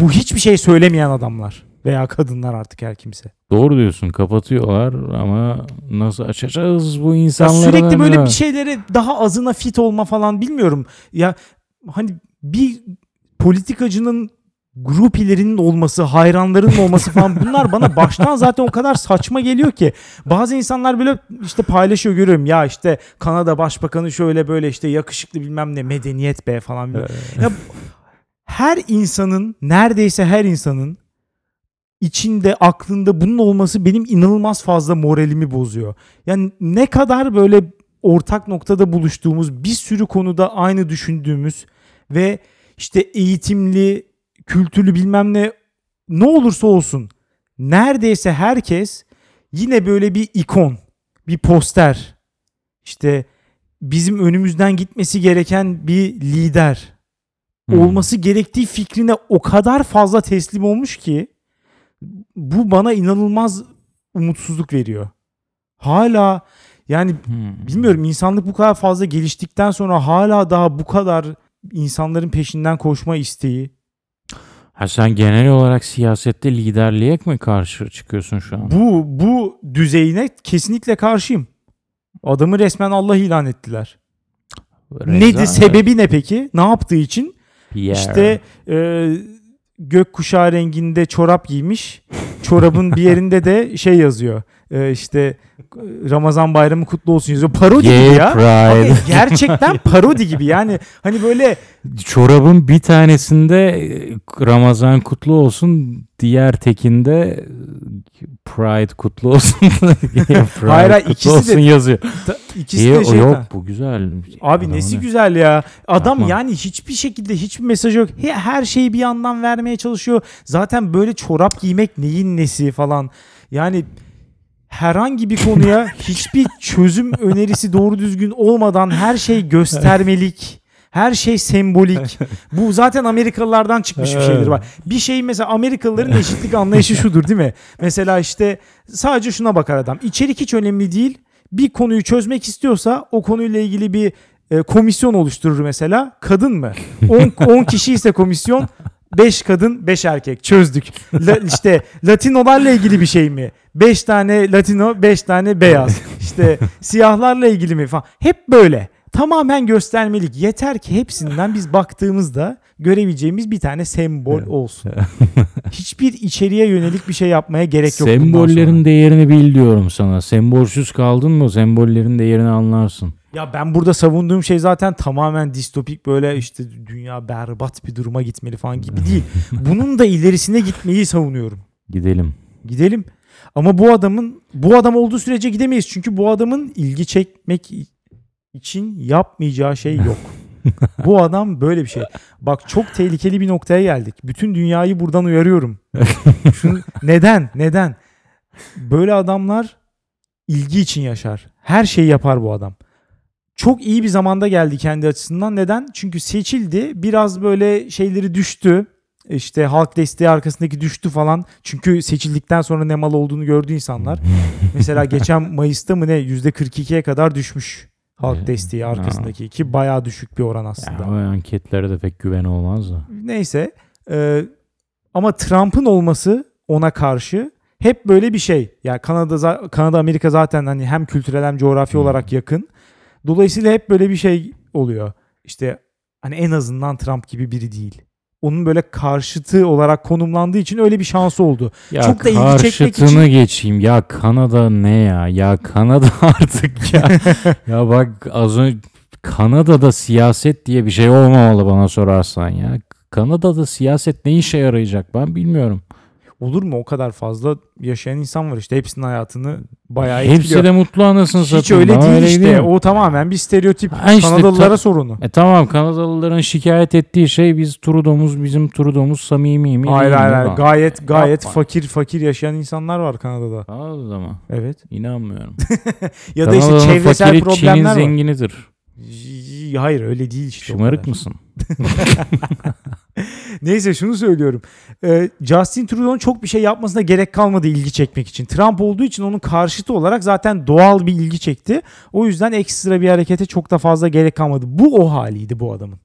Bu hiçbir şey söylemeyen adamlar veya kadınlar artık her kimse. Doğru diyorsun kapatıyorlar ama nasıl açacağız bu insanları? sürekli böyle bir şey şeylere daha azına fit olma falan bilmiyorum. Ya hani bir politikacının grupilerinin olması, hayranlarının olması falan bunlar bana baştan zaten o kadar saçma geliyor ki. Bazı insanlar böyle işte paylaşıyor görüyorum. Ya işte Kanada Başbakanı şöyle böyle işte yakışıklı bilmem ne medeniyet be falan. Evet. Ya her insanın neredeyse her insanın içinde aklında bunun olması benim inanılmaz fazla moralimi bozuyor. Yani ne kadar böyle ortak noktada buluştuğumuz bir sürü konuda aynı düşündüğümüz ve işte eğitimli, kültürlü bilmem ne ne olursa olsun neredeyse herkes yine böyle bir ikon. bir poster. İşte bizim önümüzden gitmesi gereken bir lider Hmm. olması gerektiği fikrine o kadar fazla teslim olmuş ki bu bana inanılmaz umutsuzluk veriyor. Hala yani Hmm. bilmiyorum insanlık bu kadar fazla geliştikten sonra hala daha bu kadar insanların peşinden koşma isteği. Ha sen genel olarak siyasette liderliğe mi karşı çıkıyorsun şu an? Bu bu düzeyine kesinlikle karşıyım. Adamı resmen Allah ilan ettiler. Reza- sebebi ne peki? Ne yaptığı için? Pierre. İşte e, gökkuşağı renginde çorap giymiş. Çorabın bir yerinde de şey yazıyor. E, işte Ramazan bayramı kutlu olsun yazıyor. Parodi Gay gibi ya. pride. Abi gerçekten parodi gibi. Yani hani böyle Çorabın bir tanesinde e, Ramazan kutlu olsun, diğer tekinde Pride kutlu olsun. Pride Hayır, hayır, kutlu de- olsun yazıyor. ta- ikisi İyi, de şey. yok bu güzel. Abi nesi ne- güzel ya. Adam Yapma. yani hiçbir şekilde hiçbir mesaj yok. He- Her şeyi bir yandan vermeye çalışıyor. Zaten böyle çorap giymek neyin nesi falan. Yani herhangi bir konuya hiçbir çözüm önerisi doğru düzgün olmadan her şey göstermelik. Her şey sembolik. Bu zaten Amerikalılardan çıkmış bir şeydir. Bak bir şey mesela Amerikalıların eşitlik anlayışı şudur değil mi? Mesela işte sadece şuna bakar adam. İçerik hiç önemli değil. Bir konuyu çözmek istiyorsa o konuyla ilgili bir e, komisyon oluşturur mesela. Kadın mı? 10 kişi ise komisyon 5 kadın 5 erkek çözdük. La, işte Latinolarla ilgili bir şey mi? 5 tane Latino 5 tane beyaz. İşte siyahlarla ilgili mi falan. Hep böyle. Tamamen göstermelik. Yeter ki hepsinden biz baktığımızda görebileceğimiz bir tane sembol olsun. Hiçbir içeriye yönelik bir şey yapmaya gerek yok. Sembollerin değerini bil diyorum sana. Sembolsüz kaldın mı sembollerin değerini anlarsın. Ya ben burada savunduğum şey zaten tamamen distopik böyle işte dünya berbat bir duruma gitmeli falan gibi değil. Bunun da ilerisine gitmeyi savunuyorum. Gidelim. Gidelim. Ama bu adamın bu adam olduğu sürece gidemeyiz. Çünkü bu adamın ilgi çekmek için yapmayacağı şey yok. bu adam böyle bir şey. Bak çok tehlikeli bir noktaya geldik. Bütün dünyayı buradan uyarıyorum. Şunu, neden? Neden? Böyle adamlar ilgi için yaşar. Her şeyi yapar bu adam. Çok iyi bir zamanda geldi kendi açısından. Neden? Çünkü seçildi. Biraz böyle şeyleri düştü. İşte halk desteği arkasındaki düştü falan. Çünkü seçildikten sonra ne mal olduğunu gördü insanlar. Mesela geçen Mayıs'ta mı ne %42'ye kadar düşmüş halk Evet. desteği arkasındaki ki bayağı düşük bir oran Ya, aslında. o anketlere de pek güven olmaz da. Neyse e, ama Trump'ın olması ona karşı hep böyle bir şey. Yani Kanada Kanada Amerika zaten hani hem kültürel hem coğrafi olarak yakın. Dolayısıyla hep böyle bir şey oluyor. İşte hani en azından Trump gibi biri değil. Onun böyle karşıtı olarak konumlandığı için öyle bir şansı oldu. Ya Çok da ilgi çekmek karşıtını için- geçeyim. Ya Kanada ne ya? Ya Kanada artık ya. ya bak az önce Kanada'da siyaset diye bir şey olmamalı bana sorarsan ya. Kanada'da siyaset ne işe yarayacak ben bilmiyorum. Olur mu? O kadar fazla yaşayan insan var işte. Hepsinin hayatını bayağı Hepsi etkiliyor. de mutlu anasını Hiç satayım. öyle değil işte. mi? O tamamen bir stereotip. Ha işte Kanadalılara ta- sorunu. E tamam Kanadalıların şikayet ettiği şey biz Trudeau'muz bizim Trudeau'muz samimi mi? Hayır değil hayır hayır. Gayet gayet Yapma. fakir fakir yaşayan insanlar var Kanada'da. Kanada'da mı? Evet. İnanmıyorum. Ya da işte çevresel fakiri Çin'in problemler var. zenginidir. Hayır öyle değil işte. Şımarık mısın? Neyse şunu söylüyorum. Ee, Justin Trudeau'nun çok bir şey yapmasına gerek kalmadı ilgi çekmek için. Trump olduğu için onun karşıtı olarak zaten doğal bir ilgi çekti. O yüzden ekstra bir harekete çok da fazla gerek kalmadı. Bu o haliydi bu adamın.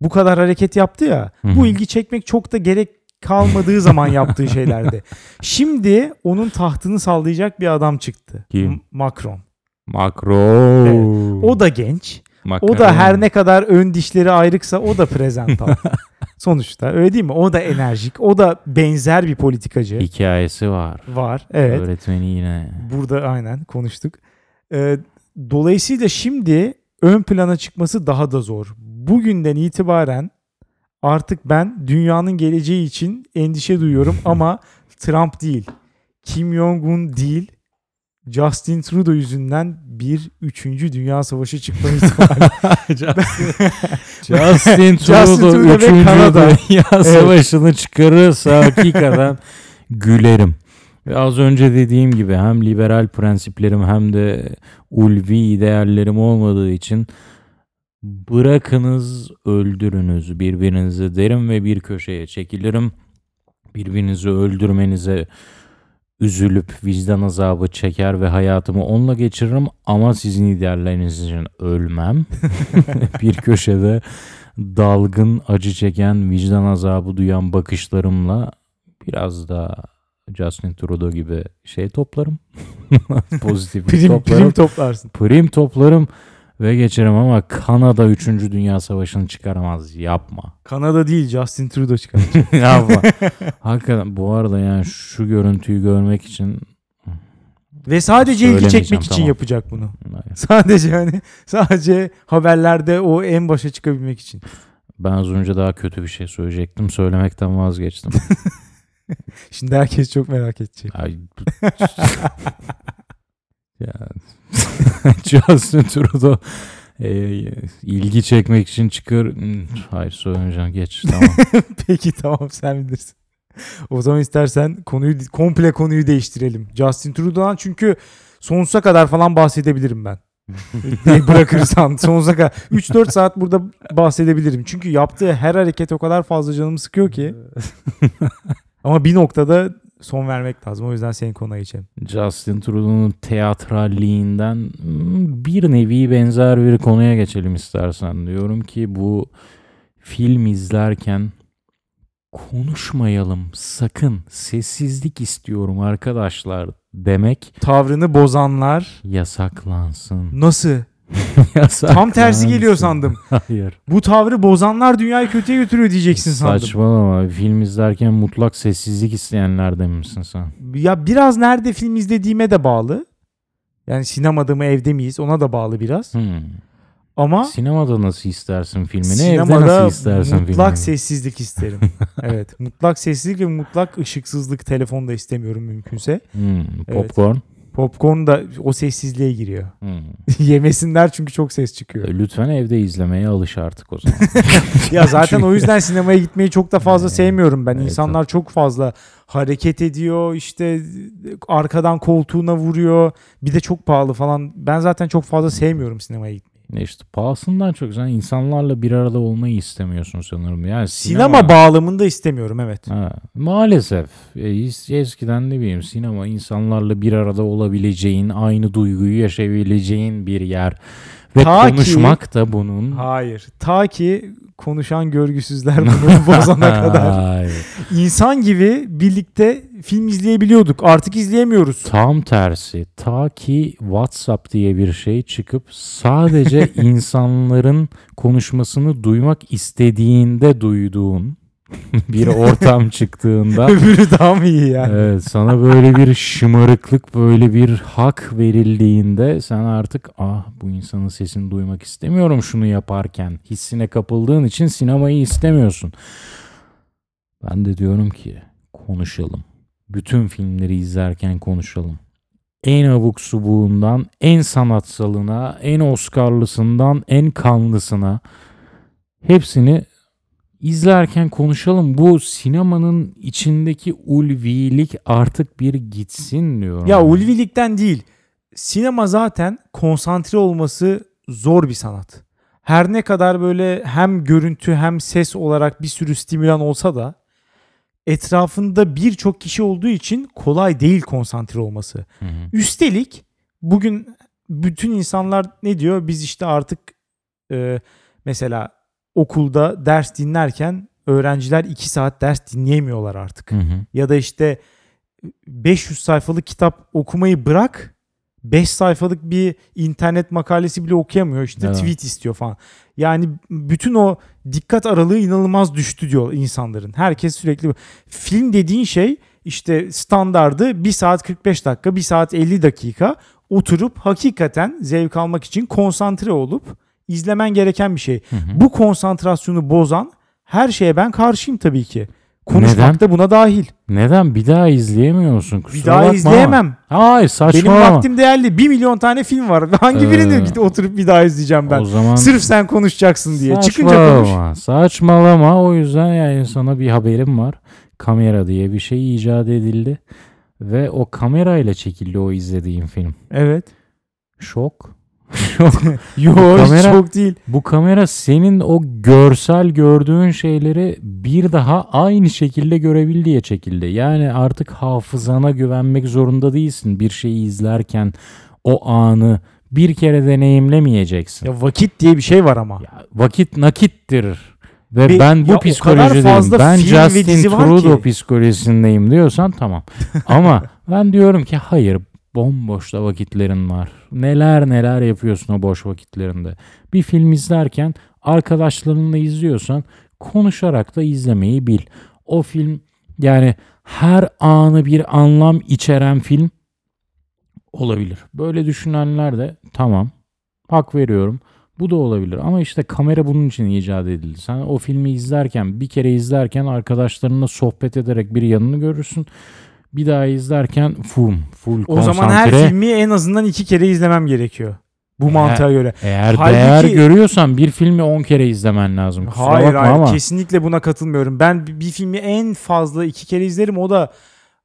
Bu kadar hareket yaptı ya. Bu ilgi çekmek çok da gerek kalmadığı zaman yaptığı şeylerdi. Şimdi onun tahtını sallayacak bir adam çıktı. Kim? Macron. Macron. O da genç. Macron. O da her ne kadar ön dişleri ayrıksa o da prezental. Sonuçta öyle değil mi? O da enerjik. O da benzer bir politikacı. hikayesi var. Var. Evet. Öğretmeni yine. Burada aynen konuştuk. Ee, dolayısıyla şimdi ön plana çıkması daha da zor. Bugünden itibaren artık ben dünyanın geleceği için endişe duyuyorum ama Trump değil, Kim Jong-un değil, Justin Trudeau yüzünden bir üçüncü dünya savaşı çıkma ihtimali. Justin Trudeau Trudeau ve 3. Kanada. Dünya Savaşı'nı çıkarırsa hakikaten gülerim. Ve az önce dediğim gibi hem liberal prensiplerim hem de ulvi değerlerim olmadığı için bırakınız öldürünüz birbirinizi derim ve bir köşeye çekilirim. Birbirinizi öldürmenize üzülüp vicdan azabı çeker ve hayatımı onunla geçiririm ama sizin idealleriniz için ölmem. bir köşede dalgın, acı çeken, vicdan azabı duyan bakışlarımla biraz da Justin Trudeau gibi şey toplarım. Pozitif Prim, toplarım. prim toplarsın. Prim toplarım ve geçerim ama Kanada 3. Dünya Savaşı'nı çıkaramaz. Yapma. Kanada değil Justin Trudeau çıkar. Yapma. Hakikaten bu arada yani şu görüntüyü görmek için Ve sadece ilgi çekmek için tamam. yapacak bunu. Sadece hani sadece haberlerde o en başa çıkabilmek için. ben az önce daha kötü bir şey söyleyecektim. Söylemekten vazgeçtim. Şimdi herkes çok merak edecek. Ay, ya. Justin Trudeau e, ilgi çekmek için çıkar. Hmm, Hayır söylemeyeceğim. Geç. Tamam. Peki tamam sen bilirsin. O zaman istersen konuyu komple konuyu değiştirelim. Justin Trudeau'dan çünkü sonsuza kadar falan bahsedebilirim ben. Bırakırsan sonsuza kadar 3-4 saat burada bahsedebilirim. Çünkü yaptığı her hareket o kadar fazla canımı sıkıyor ki. Ama bir noktada son vermek lazım. O yüzden senin konuya geçelim. Justin Trudeau'nun teatralliğinden hmm, bir nevi benzer bir konuya geçelim istersen. Diyorum ki bu film izlerken konuşmayalım sakın sessizlik istiyorum arkadaşlar demek Tavrını bozanlar yasaklansın. nasıl? yasaklansın. Tam tersi geliyor sandım. Hayır. Bu tavrı bozanlar dünyayı kötüye götürüyor diyeceksin sandım. Saçmalama. Film izlerken mutlak sessizlik isteyenlerden misin sen? Ya biraz nerede film izlediğime de bağlı. Yani sinemada mı evde miyiz ona da bağlı biraz. Hmm. Ama Sinemada nasıl istersin filmini? Evde sinemada nasıl istersin mutlak filmini? sessizlik isterim. evet mutlak sessizlik ve mutlak ışıksızlık telefonda istemiyorum mümkünse. Hmm, popcorn. Popcorn da o sessizliğe giriyor. Hmm. Yemesinler çünkü çok ses çıkıyor. Lütfen evde izlemeye alış artık o zaman. ya zaten o yüzden sinemaya gitmeyi çok da fazla Evet. sevmiyorum ben. Evet, İnsanlar çok fazla hareket ediyor işte arkadan koltuğuna vuruyor. Bir de çok pahalı falan. Ben zaten çok fazla sevmiyorum sinemaya gitmeyi. Ne işte pahasından çok sen insanlarla bir arada olmayı istemiyorsun sanırım. Yani Sinema, bağlamında istemiyorum evet. Ha, maalesef es- eskiden ne bileyim sinema insanlarla bir arada olabileceğin, aynı duyguyu yaşayabileceğin bir yer. Ve Ta ki- konuşmak da bunun Hayır. Ta ki konuşan görgüsüzler bunu bozana kadar. İnsan gibi birlikte film izleyebiliyorduk. Artık izleyemiyoruz. Tam tersi. Ta ki WhatsApp diye bir şey çıkıp sadece insanların konuşmasını duymak istediğinde duyduğun bir ortam çıktığında Öbürü daha mı iyi yani? evet, sana böyle bir şımarıklık, böyle bir hak verildiğinde sen artık ah bu insanın sesini duymak istemiyorum şunu yaparken hissine kapıldığın için sinemayı istemiyorsun. Ben de diyorum ki konuşalım. Bütün filmleri izlerken konuşalım. En abuk subuğundan, en sanatsalına, en Oscar'lısından, en kanlısına hepsini izlerken konuşalım. Bu sinemanın içindeki ulvilik artık bir gitsin diyorum. Ya ulvilikten değil. Sinema zaten konsantre olması zor bir sanat. Her ne kadar böyle hem görüntü hem ses olarak bir sürü stimülan olsa da etrafında birçok kişi olduğu için kolay değil konsantre olması. Hı hı. Üstelik bugün bütün insanlar ne diyor? Biz işte artık e, mesela okulda ders dinlerken öğrenciler 2 saat ders dinleyemiyorlar artık. Hı hı. Ya da işte 500 sayfalık kitap okumayı bırak 5 sayfalık bir internet makalesi bile okuyamıyor. İşte Evet. tweet istiyor falan. Yani bütün o dikkat aralığı inanılmaz düştü diyor insanların. Herkes sürekli film dediğin şey işte standardı 1 saat 45 dakika, 1 saat 50 dakika oturup hakikaten zevk almak için konsantre olup izlemen gereken bir şey. Hı hı. Bu konsantrasyonu bozan her şeye ben karşıyım tabii ki. Konuşmak Neden? da buna dahil. Neden? Bir daha izleyemiyorsun. Kusura Bir daha bakma. izleyemem. Hayır Benim saçmalama. vaktim değerli. 1 milyon tane film var. Hangi Ee, birini git oturup bir daha izleyeceğim ben? O zaman Sırf sen konuşacaksın diye. Çıkınca konuş. Saçmalama. Saçmalama. O yüzden yani sana bir haberim var. Kamera diye bir şey icat edildi. Ve o kamerayla çekildi o izlediğim film. Evet. Şok. Şok. Yo kamera- çok değil. Bu kamera senin o görsel gördüğün şeyleri bir daha aynı şekilde görebil diye çekildi. Yani artık hafızana güvenmek zorunda değilsin. Bir şeyi izlerken o anı bir kere deneyimlemeyeceksin. Ya vakit diye bir şey var ama. Ya vakit nakittir. Ve Ve ben bu psikolojideyim. Ben Justin Trudeau psikolojisindeyim diyorsan tamam. Ama ben diyorum ki hayır bomboş da vakitlerin var. Neler neler yapıyorsun o boş vakitlerinde. Bir film izlerken arkadaşlarınla izliyorsan konuşarak da izlemeyi bil. O film yani her anı bir anlam içeren film olabilir. Böyle düşünenler de tamam hak veriyorum. Bu da olabilir ama işte kamera bunun için icat edildi. Sen o filmi izlerken bir kere izlerken arkadaşlarınla sohbet ederek bir yanını görürsün. Bir daha izlerken full, full O zaman her filmi en azından iki kere izlemem gerekiyor. Bu mantığa göre. Eğer Halbuki- değer görüyorsan bir filmi 10 kere izlemen lazım. Kusura Hayır hayır ama. kesinlikle buna katılmıyorum. Ben bir filmi en fazla iki kere izlerim o da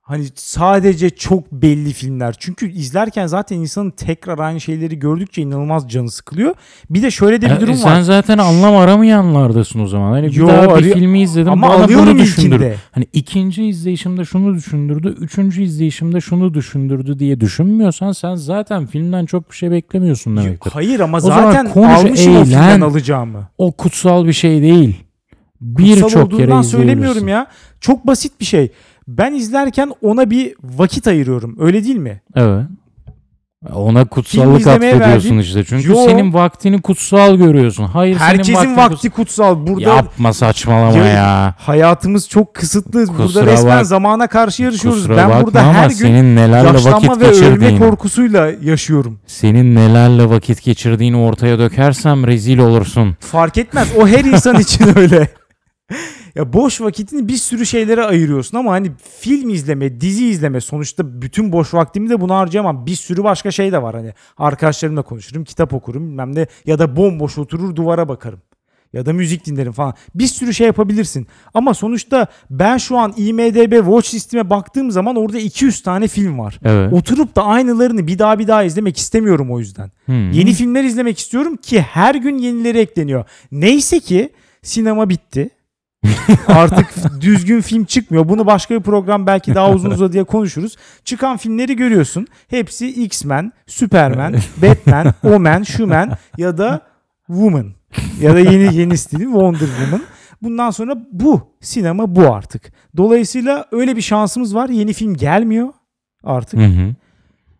hani sadece çok belli filmler. Çünkü izlerken zaten insanın tekrar aynı şeyleri gördükçe inanılmaz canı sıkılıyor. Bir de şöyle de bir E, durum sen var. zaten anlam aramayanlardasın o zaman. Hani bir Yo, daha bir arıyor- filmi izledim Ama bana alıyorum bunu düşündür. ilkinde. Hani ikinci izleyişimde şunu düşündürdü, üçüncü izleyişimde şunu düşündürdü diye düşünmüyorsan sen zaten filmden çok bir şey beklemiyorsun demektir. Hayır ama zaman zaten konuş, almışım o filmden eğlen. alacağımı. O kutsal bir şey değil. Birçok kere olduğundan söylemiyorum izleyebilirsin. ya. Çok basit bir şey. Ben izlerken ona bir vakit ayırıyorum. Öyle değil mi? Evet. Ona kutsallık atfediyorsun verdiğin- işte. Çünkü Yo. senin vaktini kutsal görüyorsun. Hayır senin Herkesin vaktin vakti kutsal. Burada Yapma saçmalama Ya- ya. hayatımız çok kısıtlı. Kusura burada resmen bak- zamana karşı yarışıyoruz. Kusura ben burada her gün senin nelerle yaşlanma vakit ve ölme geçirdiğini, korkusuyla yaşıyorum. senin nelerle vakit geçirdiğini ortaya dökersem rezil olursun. Fark etmez. O her insan için öyle. Ya boş vakitini bir sürü şeylere ayırıyorsun ama hani film izleme, dizi izleme sonuçta bütün boş vaktimi de buna harcayamam. Bir sürü başka şey de var hani. Arkadaşlarımla konuşurum, kitap okurum bilmem ne ya da bomboş oturur duvara bakarım. Ya da müzik dinlerim falan. Bir sürü şey yapabilirsin. Ama sonuçta ben şu an IMDB Watch listeme baktığım zaman orada 200 tane film var. Evet. Oturup da aynılarını bir daha bir daha izlemek istemiyorum o yüzden. Hmm. Yeni filmler izlemek istiyorum ki her gün yenileri ekleniyor. Neyse ki sinema bitti. Artık düzgün film çıkmıyor. Bunu başka bir program belki daha uzun uzadıya konuşuruz. Çıkan filmleri görüyorsun. Hepsi X-Men, Superman, Batman, Omen, Schumann ya da Woman. Ya da yeni yeni stili Wonder Woman. Bundan sonra bu. Sinema bu artık. Dolayısıyla öyle bir şansımız var. Yeni film gelmiyor artık. Hı hı.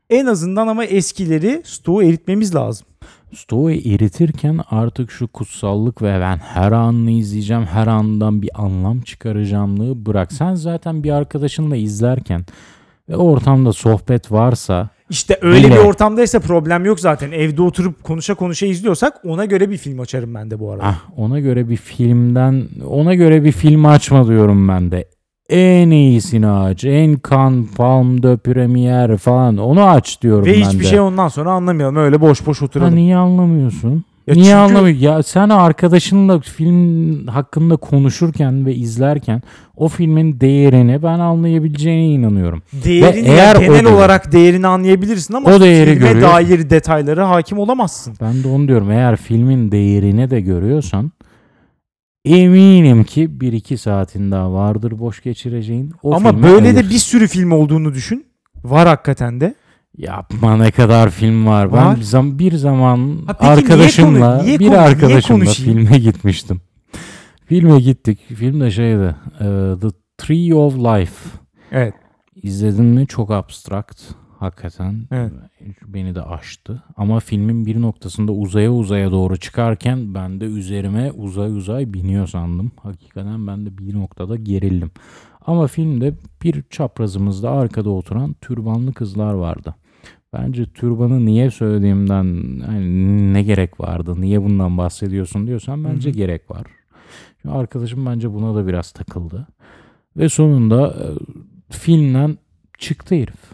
En azından ama eskileri stoğu eritmemiz lazım. Stoğu eritirken artık şu kutsallık ve ben her anını izleyeceğim, her andan bir anlam çıkaracağımlığı bırak. Sen zaten bir arkadaşınla izlerken ve ortamda sohbet varsa İşte öyle Bile. bir ortamdaysa problem yok zaten. Evde oturup konuşa konuşa izliyorsak ona göre bir film açarım ben de bu arada. ah, ona göre bir filmden ona göre bir film açma diyorum ben de. En iyisini aç. En kan, palm de premier falan onu aç diyorum Ve ben hiçbir de. şey ondan sonra anlamayalım. Öyle boş boş Ha, oturalım. niye anlamıyorsun? Ya niye çünkü- anlamıyorsun? Ya sen arkadaşınla film hakkında konuşurken ve izlerken o filmin değerini ben anlayabileceğine inanıyorum. Değerini Ve eğer o genel değer- olarak değerini anlayabilirsin ama O değeri filme görüyorsun. dair detaylara hakim olamazsın. Ben de onu diyorum. Eğer filmin değerini de görüyorsan eminim ki bir iki saatin daha vardır boş geçireceğin. O ama böyle ayır. de bir sürü film olduğunu düşün. Var hakikaten de. Yapma ne kadar film var. Var. Ben bir zam- bir zaman Ha peki niye arkadaşımla konu- niye bir konu- niye arkadaşımla konuşayım? filme gitmiştim. Filme gittik. Film de şeydi. e, The Tree of Life. Evet. İzledin mi? Çok abstrakt. Hakikaten. Evet. Beni de aştı. Ama filmin bir noktasında uzaya uzaya doğru çıkarken ben de üzerime uzay uzay biniyor sandım. Hakikaten ben de bir noktada gerildim. Ama filmde bir çaprazımızda arkada oturan türbanlı kızlar vardı. Bence türbanı niye söylediğimden hani ne gerek vardı, niye bundan bahsediyorsun diyorsan bence Hı hı. gerek var. Çünkü arkadaşım bence buna da biraz takıldı. Ve sonunda e, filmden çıktı herif.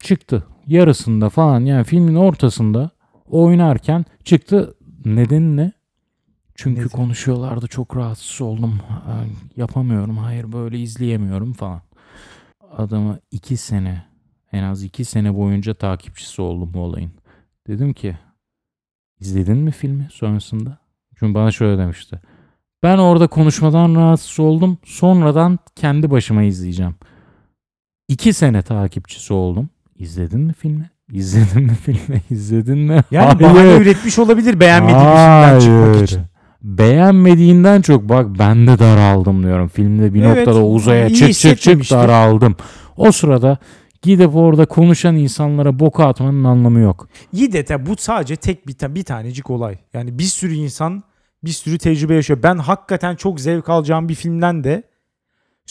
Çıktı. Yarısında falan yani filmin ortasında oynarken çıktı. Nedeni ne? Çünkü Nedir? konuşuyorlardı çok rahatsız oldum. Yapamıyorum hayır böyle izleyemiyorum falan. adamı iki sene en az iki sene boyunca takipçisi oldum bu olayın. Dedim ki izledin mi filmi sonrasında? Çünkü bana şöyle demişti. Ben orada konuşmadan rahatsız oldum. Sonradan kendi başıma izleyeceğim. İki sene takipçisi oldum. İzledin mi filmi? İzledin mi filmi? İzledin mi? Yani bahane üretmiş olabilir beğenmediği filmden çıkmak Hayır. için. Beğenmediğinden çok bak ben de daraldım diyorum. Filmde bir Evet, noktada uzaya çık çık çık daraldım. O sırada gidip orada konuşan insanlara boka atmanın anlamı yok. İyi de bu sadece tek bir, ta- bir tanecik olay. Yani bir sürü insan bir sürü tecrübe yaşıyor. Ben hakikaten çok zevk alacağım bir filmden de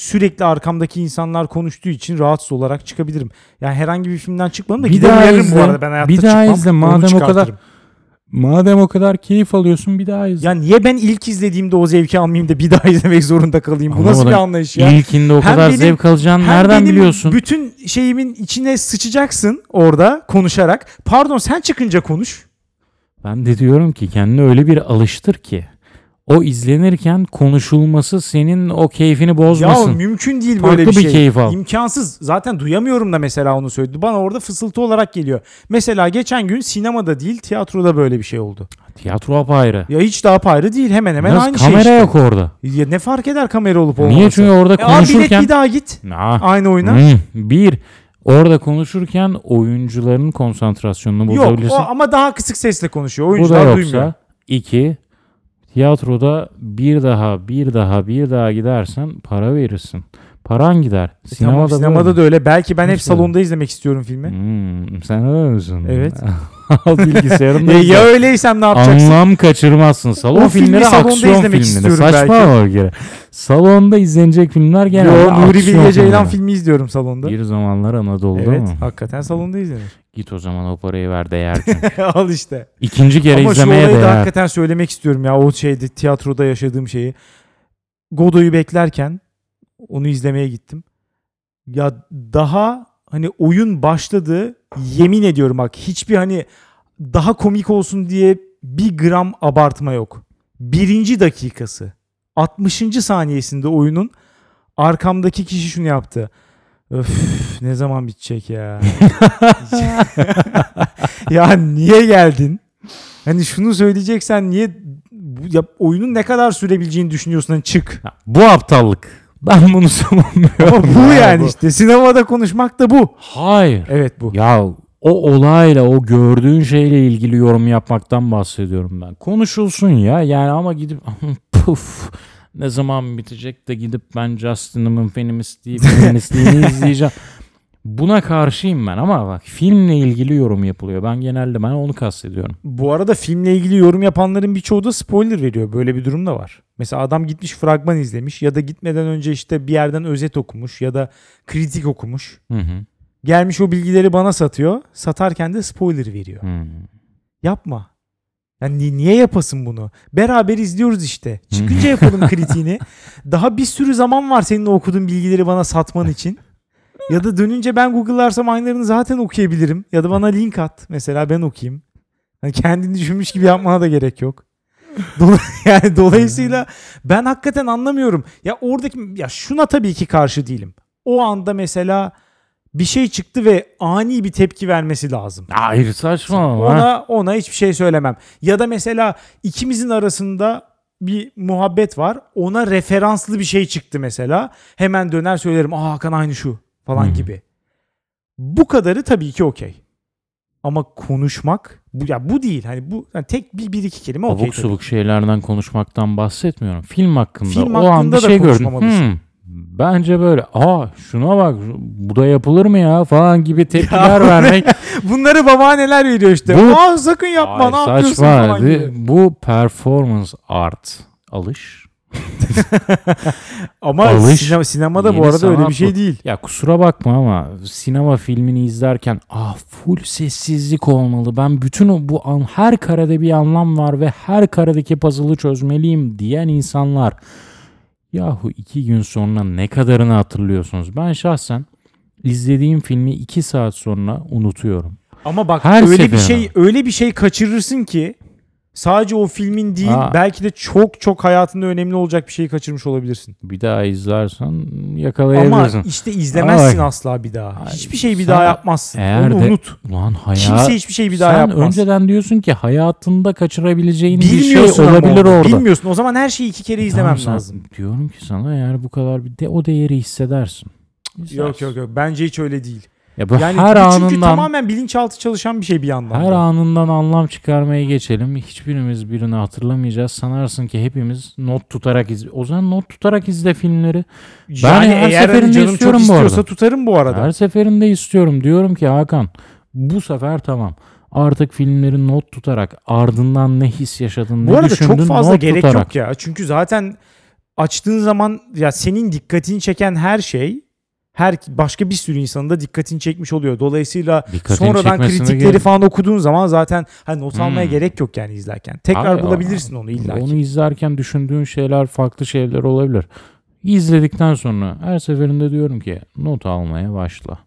sürekli arkamdaki insanlar konuştuğu için rahatsız olarak çıkabilirim. Yani herhangi bir filmden çıkmadım da Bir giderim bu arada ben hayatta Bir daha çıkmam. izle. Madem o kadar-. Madem o kadar keyif alıyorsun bir daha izle. Ya niye ben ilk izlediğimde o zevki almayayım da bir daha izlemek zorunda kalayım? Bu nasıl bir Anlamadım. anlayış ya? İlkinde o Hem kadar benim- zevk alacağını nereden benim biliyorsun? Bütün şeyimin içine sıçacaksın orada konuşarak. Pardon sen çıkınca konuş. Ben de diyorum ki kendine öyle bir alıştır ki o izlenirken konuşulması senin o keyfini Ya bozmasın. mümkün değil Farklı böyle bir bir şey. keyif al. İmkansız. Zaten duyamıyorum da mesela onu söyledi. Bana orada fısıltı olarak geliyor. Mesela geçen gün sinemada değil tiyatroda böyle bir şey oldu. Tiyatro apayrı. Ya hiç daha payrı değil. Hemen hemen Biraz aynı kamera şey işte. yok orada. Ya ne fark eder kamera olup olmaması? Niye? Çünkü orada E, abi bilet konuşurken... bir daha git. Ah, Aynı oyuna. hmm, bir, orada konuşurken oyuncuların konsantrasyonunu Yok bozabilirsin. o, ama daha kısık sesle konuşuyor. Bu da Oyuncular yoksa duymuyor. iki, tiyatroda bir daha, bir daha, bir daha gidersen para verirsin. Paran gider. E Sinemada, tamam, sinemada böyle. da öyle. Belki ben hep Nasıl? salonda izlemek istiyorum filmi. Hmm, sen öyle misin? Evet. Al bilgisayarında E, ya öyleysem ne yapacaksın? Anlam kaçırmazsın. Salon O filmi filmleri salonda aksiyon izlemek filmleri. istiyorum Saçma bir kere. Salonda izlenecek filmler genelde Yo, Nuri Bilge Ceylan filmi izliyorum salonda. Bir zamanlar Anadolu'da Evet, mı? hakikaten salonda izlenir. Git o zaman o parayı ver değer çünkü. Al işte. İkinci kere Ama şu izlemeye olayı da değer. hakikaten söylemek istiyorum ya. O şeyde tiyatroda yaşadığım şeyi. Godoy'u beklerken onu izlemeye gittim. Ya daha hani oyun başladı. Yemin ediyorum bak hiçbir hani daha komik olsun diye bir gram abartma yok. Birinci dakikası 60. saniyesinde oyunun arkamdaki kişi şunu yaptı. Öf ne zaman bitecek ya. ya niye geldin? Hani şunu söyleyeceksen niye bu, ya, oyunun ne kadar sürebileceğini düşünüyorsun hani çık. Bu aptallık. Ben bunu savunmuyorum. Ama bu Ya, yani bu- işte sinemada konuşmak da bu. Hayır. Evet bu. Ya o olayla o gördüğün şeyle ilgili yorum yapmaktan bahsediyorum ben. Konuşulsun ya yani ama gidip puf ne zaman bitecek de gidip ben Justin'ımın feministliği feministliğini izleyeceğim. Buna karşıyım ben ama bak filmle ilgili yorum yapılıyor. Ben genelde ben onu kastediyorum. Bu arada filmle ilgili yorum yapanların birçoğu da spoiler veriyor. Böyle bir durum da var. Mesela adam gitmiş fragman izlemiş ya da gitmeden önce işte bir yerden özet okumuş ya da kritik okumuş. Hı hı. Gelmiş o bilgileri bana satıyor. Satarken de spoiler veriyor. Hı. Yapma. Yani ni- niye yapasın bunu? Beraber izliyoruz işte. Çıkınca yapalım kritiğini. Daha bir sürü zaman var senin okuduğun bilgileri bana satman için. Ya da dönünce ben Google'larsam aynılarını zaten okuyabilirim. Ya da bana link at. Mesela ben okuyayım. Hani kendini düşünmüş gibi yapmana da gerek yok. Yani dolayısıyla ben hakikaten anlamıyorum. Ya oradaki ya şuna tabii ki karşı değilim. O anda mesela bir şey çıktı ve ani bir tepki vermesi lazım. Hayır saçma. Ona ona hiçbir şey söylemem. Ya da mesela ikimizin arasında bir muhabbet var. Ona referanslı bir şey çıktı mesela. Hemen döner söylerim. Aa Hakan aynı şu falan Hı hı. gibi. Bu kadarı tabii ki okey. Ama konuşmak bu ya bu değil. Hani bu yani tek bir bir iki kelime okey. Abuk tabii. subuk şeylerden konuşmaktan bahsetmiyorum. Film hakkında. Film o an hakkında bir da şey gördüm. Hmm, bence böyle. Aa şuna bak bu da yapılır mı ya falan gibi tepkiler vermek. Bunları babaanneler veriyor işte. Bu- Aa sakın yapma Ay, ne yapıyorsun saçma. falan Di- gibi. Bu performance art alış. Ama Alış, sinema, sinemada bu arada öyle bir şey bu. değil. Ya kusura bakma ama sinema filmini izlerken ah full sessizlik olmalı. Ben bütün bu an her karede bir anlam var ve her karedeki puzzle'ı çözmeliyim diyen insanlar. Yahu iki gün sonra ne kadarını hatırlıyorsunuz? Ben şahsen izlediğim filmi iki saat sonra unutuyorum. Ama bak Her öyle bir şey öyle bir şey kaçırırsın ki Sadece o filmin değil Aa. belki de çok çok hayatında önemli olacak bir şeyi kaçırmış olabilirsin. Bir daha izlersen Ama yakalayabilirsin. işte izlemezsin asla bir daha. Ay, Hiçbir şeyi bir sen daha yapmazsın. eğer Onu de- unut. Ulan hayat... Kimse hiçbir şeyi bir daha Sen yapmaz. önceden diyorsun ki hayatında kaçırabileceğin bir şey Bilmiyorsun ama olabilir onu. orada. Bilmiyorsun. O zaman her şeyi iki kere izlemem Tamam sen- lazım. Diyorum ki sana eğer bu kadar bir de o değeri hissedersin. Yok İzlersin. yok yok. Bence hiç öyle değil. Ya bu Yani her bu çünkü anından tamamen bilinçaltı çalışan bir şey bir yandan. her da. anından anlam çıkarmaya geçelim. Hiçbirimiz birini hatırlamayacağız. Sanarsın ki hepimiz not tutarak izle. O zaman not tutarak izle filmleri. yani her hani seferinde canım çok istiyorum bu istiyorsa arada. tutarım bu arada. Her seferinde istiyorum. Diyorum ki Hakan bu sefer tamam. Artık filmleri not tutarak ardından ne his yaşadın, ne Bu arada düşündün çok fazla gerek tutarak. yok ya. Çünkü zaten açtığın zaman ya senin dikkatini çeken her şey her başka bir sürü insanın da dikkatini çekmiş oluyor. Dolayısıyla Dikkatini sonradan kritikleri gerek- falan okuduğun zaman zaten hani not almaya Hmm. gerek yok yani izlerken. Tekrar Abi, bulabilirsin onu illa. Onu izlerken düşündüğün şeyler farklı şeyler olabilir. İzledikten sonra her seferinde diyorum ki not almaya başla.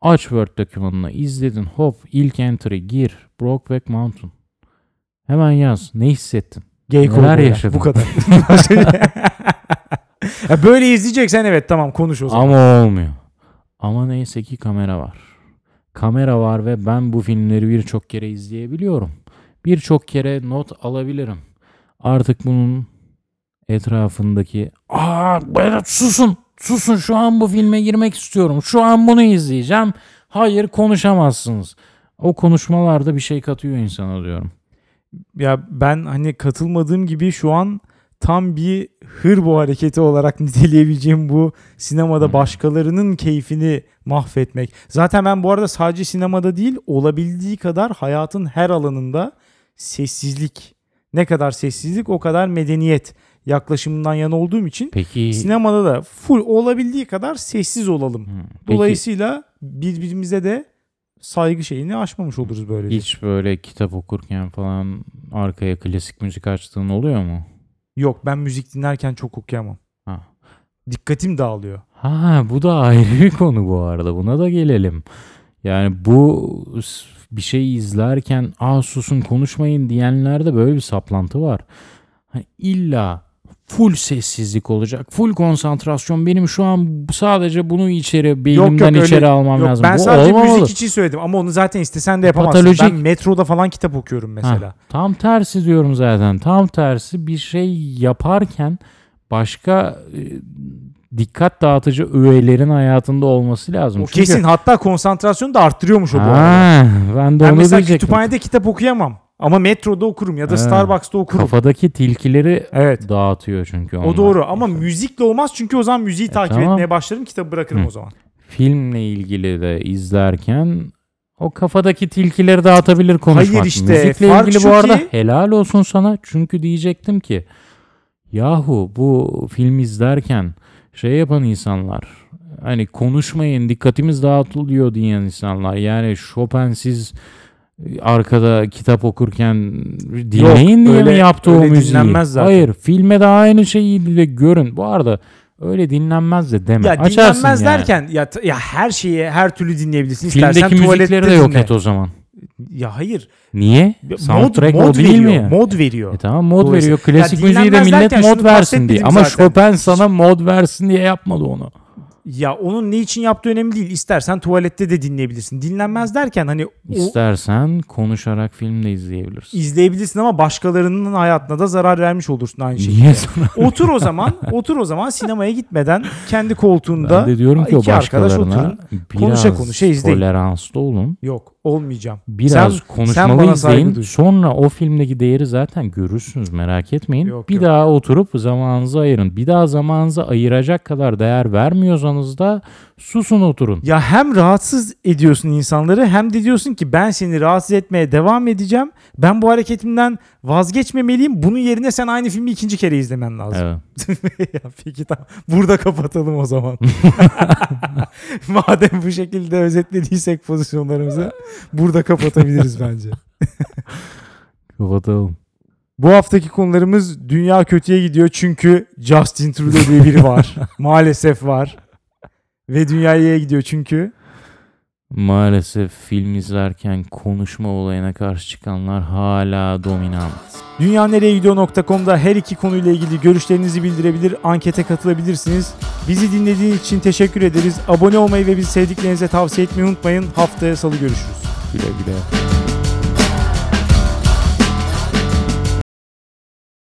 Aç Word dokümanını izledin hop ilk entry gir Brokeback Mountain. Hemen yaz ne hissettin? Gay Neler yaşadın? Bu kadar. Ya böyle izleyeceksen evet tamam konuş o zaman. Ama olmuyor. Ama neyse ki kamera var. Kamera var ve ben bu filmleri birçok kere izleyebiliyorum. Birçok kere not alabilirim. Artık bunun etrafındaki aa Berat susun susun şu an bu filme girmek istiyorum. Şu an bunu izleyeceğim. Hayır konuşamazsınız. O konuşmalarda bir şey katıyor insana diyorum. Ya ben hani katılmadığım gibi şu an tam bir hırbo hareketi olarak niteleyebileceğim bu sinemada başkalarının keyfini mahvetmek. Zaten ben bu arada sadece sinemada değil olabildiği kadar hayatın her alanında sessizlik. Ne kadar sessizlik o kadar medeniyet yaklaşımından yana olduğum için Peki, sinemada da full olabildiği kadar sessiz olalım. Peki Dolayısıyla birbirimize de saygı şeyini aşmamış oluruz böyle. hiç böyle kitap okurken falan arkaya klasik müzik açtığın oluyor mu? Yok ben müzik dinlerken çok okuyamam. Ha. Dikkatim dağılıyor. Ha bu da ayrı bir konu bu arada. Buna da gelelim. Yani bu bir şey izlerken aa susun konuşmayın diyenlerde böyle bir saplantı var. Hani illa full sessizlik olacak. Full konsantrasyon. Benim şu an sadece bunu içeri beynimden içeri almam Yok, lazım. ben bu sadece olmamalı. müzik için söyledim ama onu zaten istesen de yapamazsın. Patolojik. Ben metroda falan kitap okuyorum mesela. Ha, tam tersi diyorum zaten. Tam tersi bir şey yaparken başka e, dikkat dağıtıcı öğelerin hayatında olması lazım. O Çünkü- kesin hatta konsantrasyonu da arttırıyormuş o bu arada. Ha, ben de Ben onu mesela diyecektim. kütüphanede kitap okuyamam. Ama metroda okurum ya da Evet. Starbucks'ta okurum. Kafadaki tilkileri Evet. dağıtıyor çünkü onlar. O doğru ama müzikle olmaz çünkü o zaman müziği takip tamam. etmeye başlarım kitabı bırakırım Hı. o zaman. Filmle ilgili de izlerken o kafadaki tilkileri dağıtabilir konuşmak. Hayır işte, Müzikle fark ilgili şu bu arada ki- helal olsun sana. Çünkü diyecektim ki yahu bu film izlerken şey yapan insanlar hani konuşmayın dikkatimiz dağıtılıyor diyen insanlar yani Chopin'siz arkada kitap okurken dinleyin diye öyle- mi yaptı o öyle müziği? dinlenmez zaten. Hayır filme de aynı şeyi de görün. Bu arada öyle dinlenmez de deme. Ya Açarsın dinlenmez yani. derken ya, ya her şeyi her türlü dinleyebilirsin. İstersen Filmdeki tuvalette müzikleri de yok dinle. et o zaman. Ya hayır. Niye? Mod- Soundtrack mod o değil veriyor, mi ya? Mod veriyor. E tamam mod veriyor. Klasik müziği de millet mod versin diye. Ama zaten. Chopin sana mod versin diye yapmadı onu. Ya onun ne için yaptığı önemli değil. İstersen tuvalette de dinleyebilirsin. Dinlenmez derken hani o İstersen konuşarak film de izleyebilirsin. izleyebilirsin ama başkalarının hayatına da zarar vermiş olursun aynı şekilde. Niye sana? otur o zaman, otur o zaman sinemaya gitmeden kendi koltuğunda Ben de diyorum ki o iki arkadaş başkalarına oturun. biraz konuşa konuşa izleyin. toleranslı olun. Yok, olmayacağım. Biraz Sen- konuşmalı sen bana saygı izleyin. duy. Sonra o filmdeki değeri zaten görürsünüz merak etmeyin. Yok, bir yok. daha oturup zamanınızı ayırın. Bir daha zamanınızı ayıracak kadar değer vermiyorsanız da susun oturun. Ya hem rahatsız ediyorsun insanları hem de diyorsun ki ben seni rahatsız etmeye devam edeceğim. Ben bu hareketimden vazgeçmemeliyim. Bunun yerine sen aynı filmi ikinci kere izlemen lazım. Evet. ya peki tamam. Burada kapatalım o zaman. Madem bu şekilde özetlediysek pozisyonlarımızı burada kapatabiliriz bence. Kapatalım. Bu haftaki konularımız dünya kötüye gidiyor çünkü Justin Trudeau diye biri var. Maalesef var. Ve dünya iyiye gidiyor çünkü Maalesef film izlerken konuşma olayına karşı çıkanlar hala dominant. Dünyanereyegidiyor.com'da her iki konuyla ilgili görüşlerinizi bildirebilir, ankete katılabilirsiniz. Bizi dinlediğiniz için teşekkür ederiz. Abone olmayı ve bizi sevdiklerinize tavsiye etmeyi unutmayın. Haftaya salı görüşürüz. Güle güle.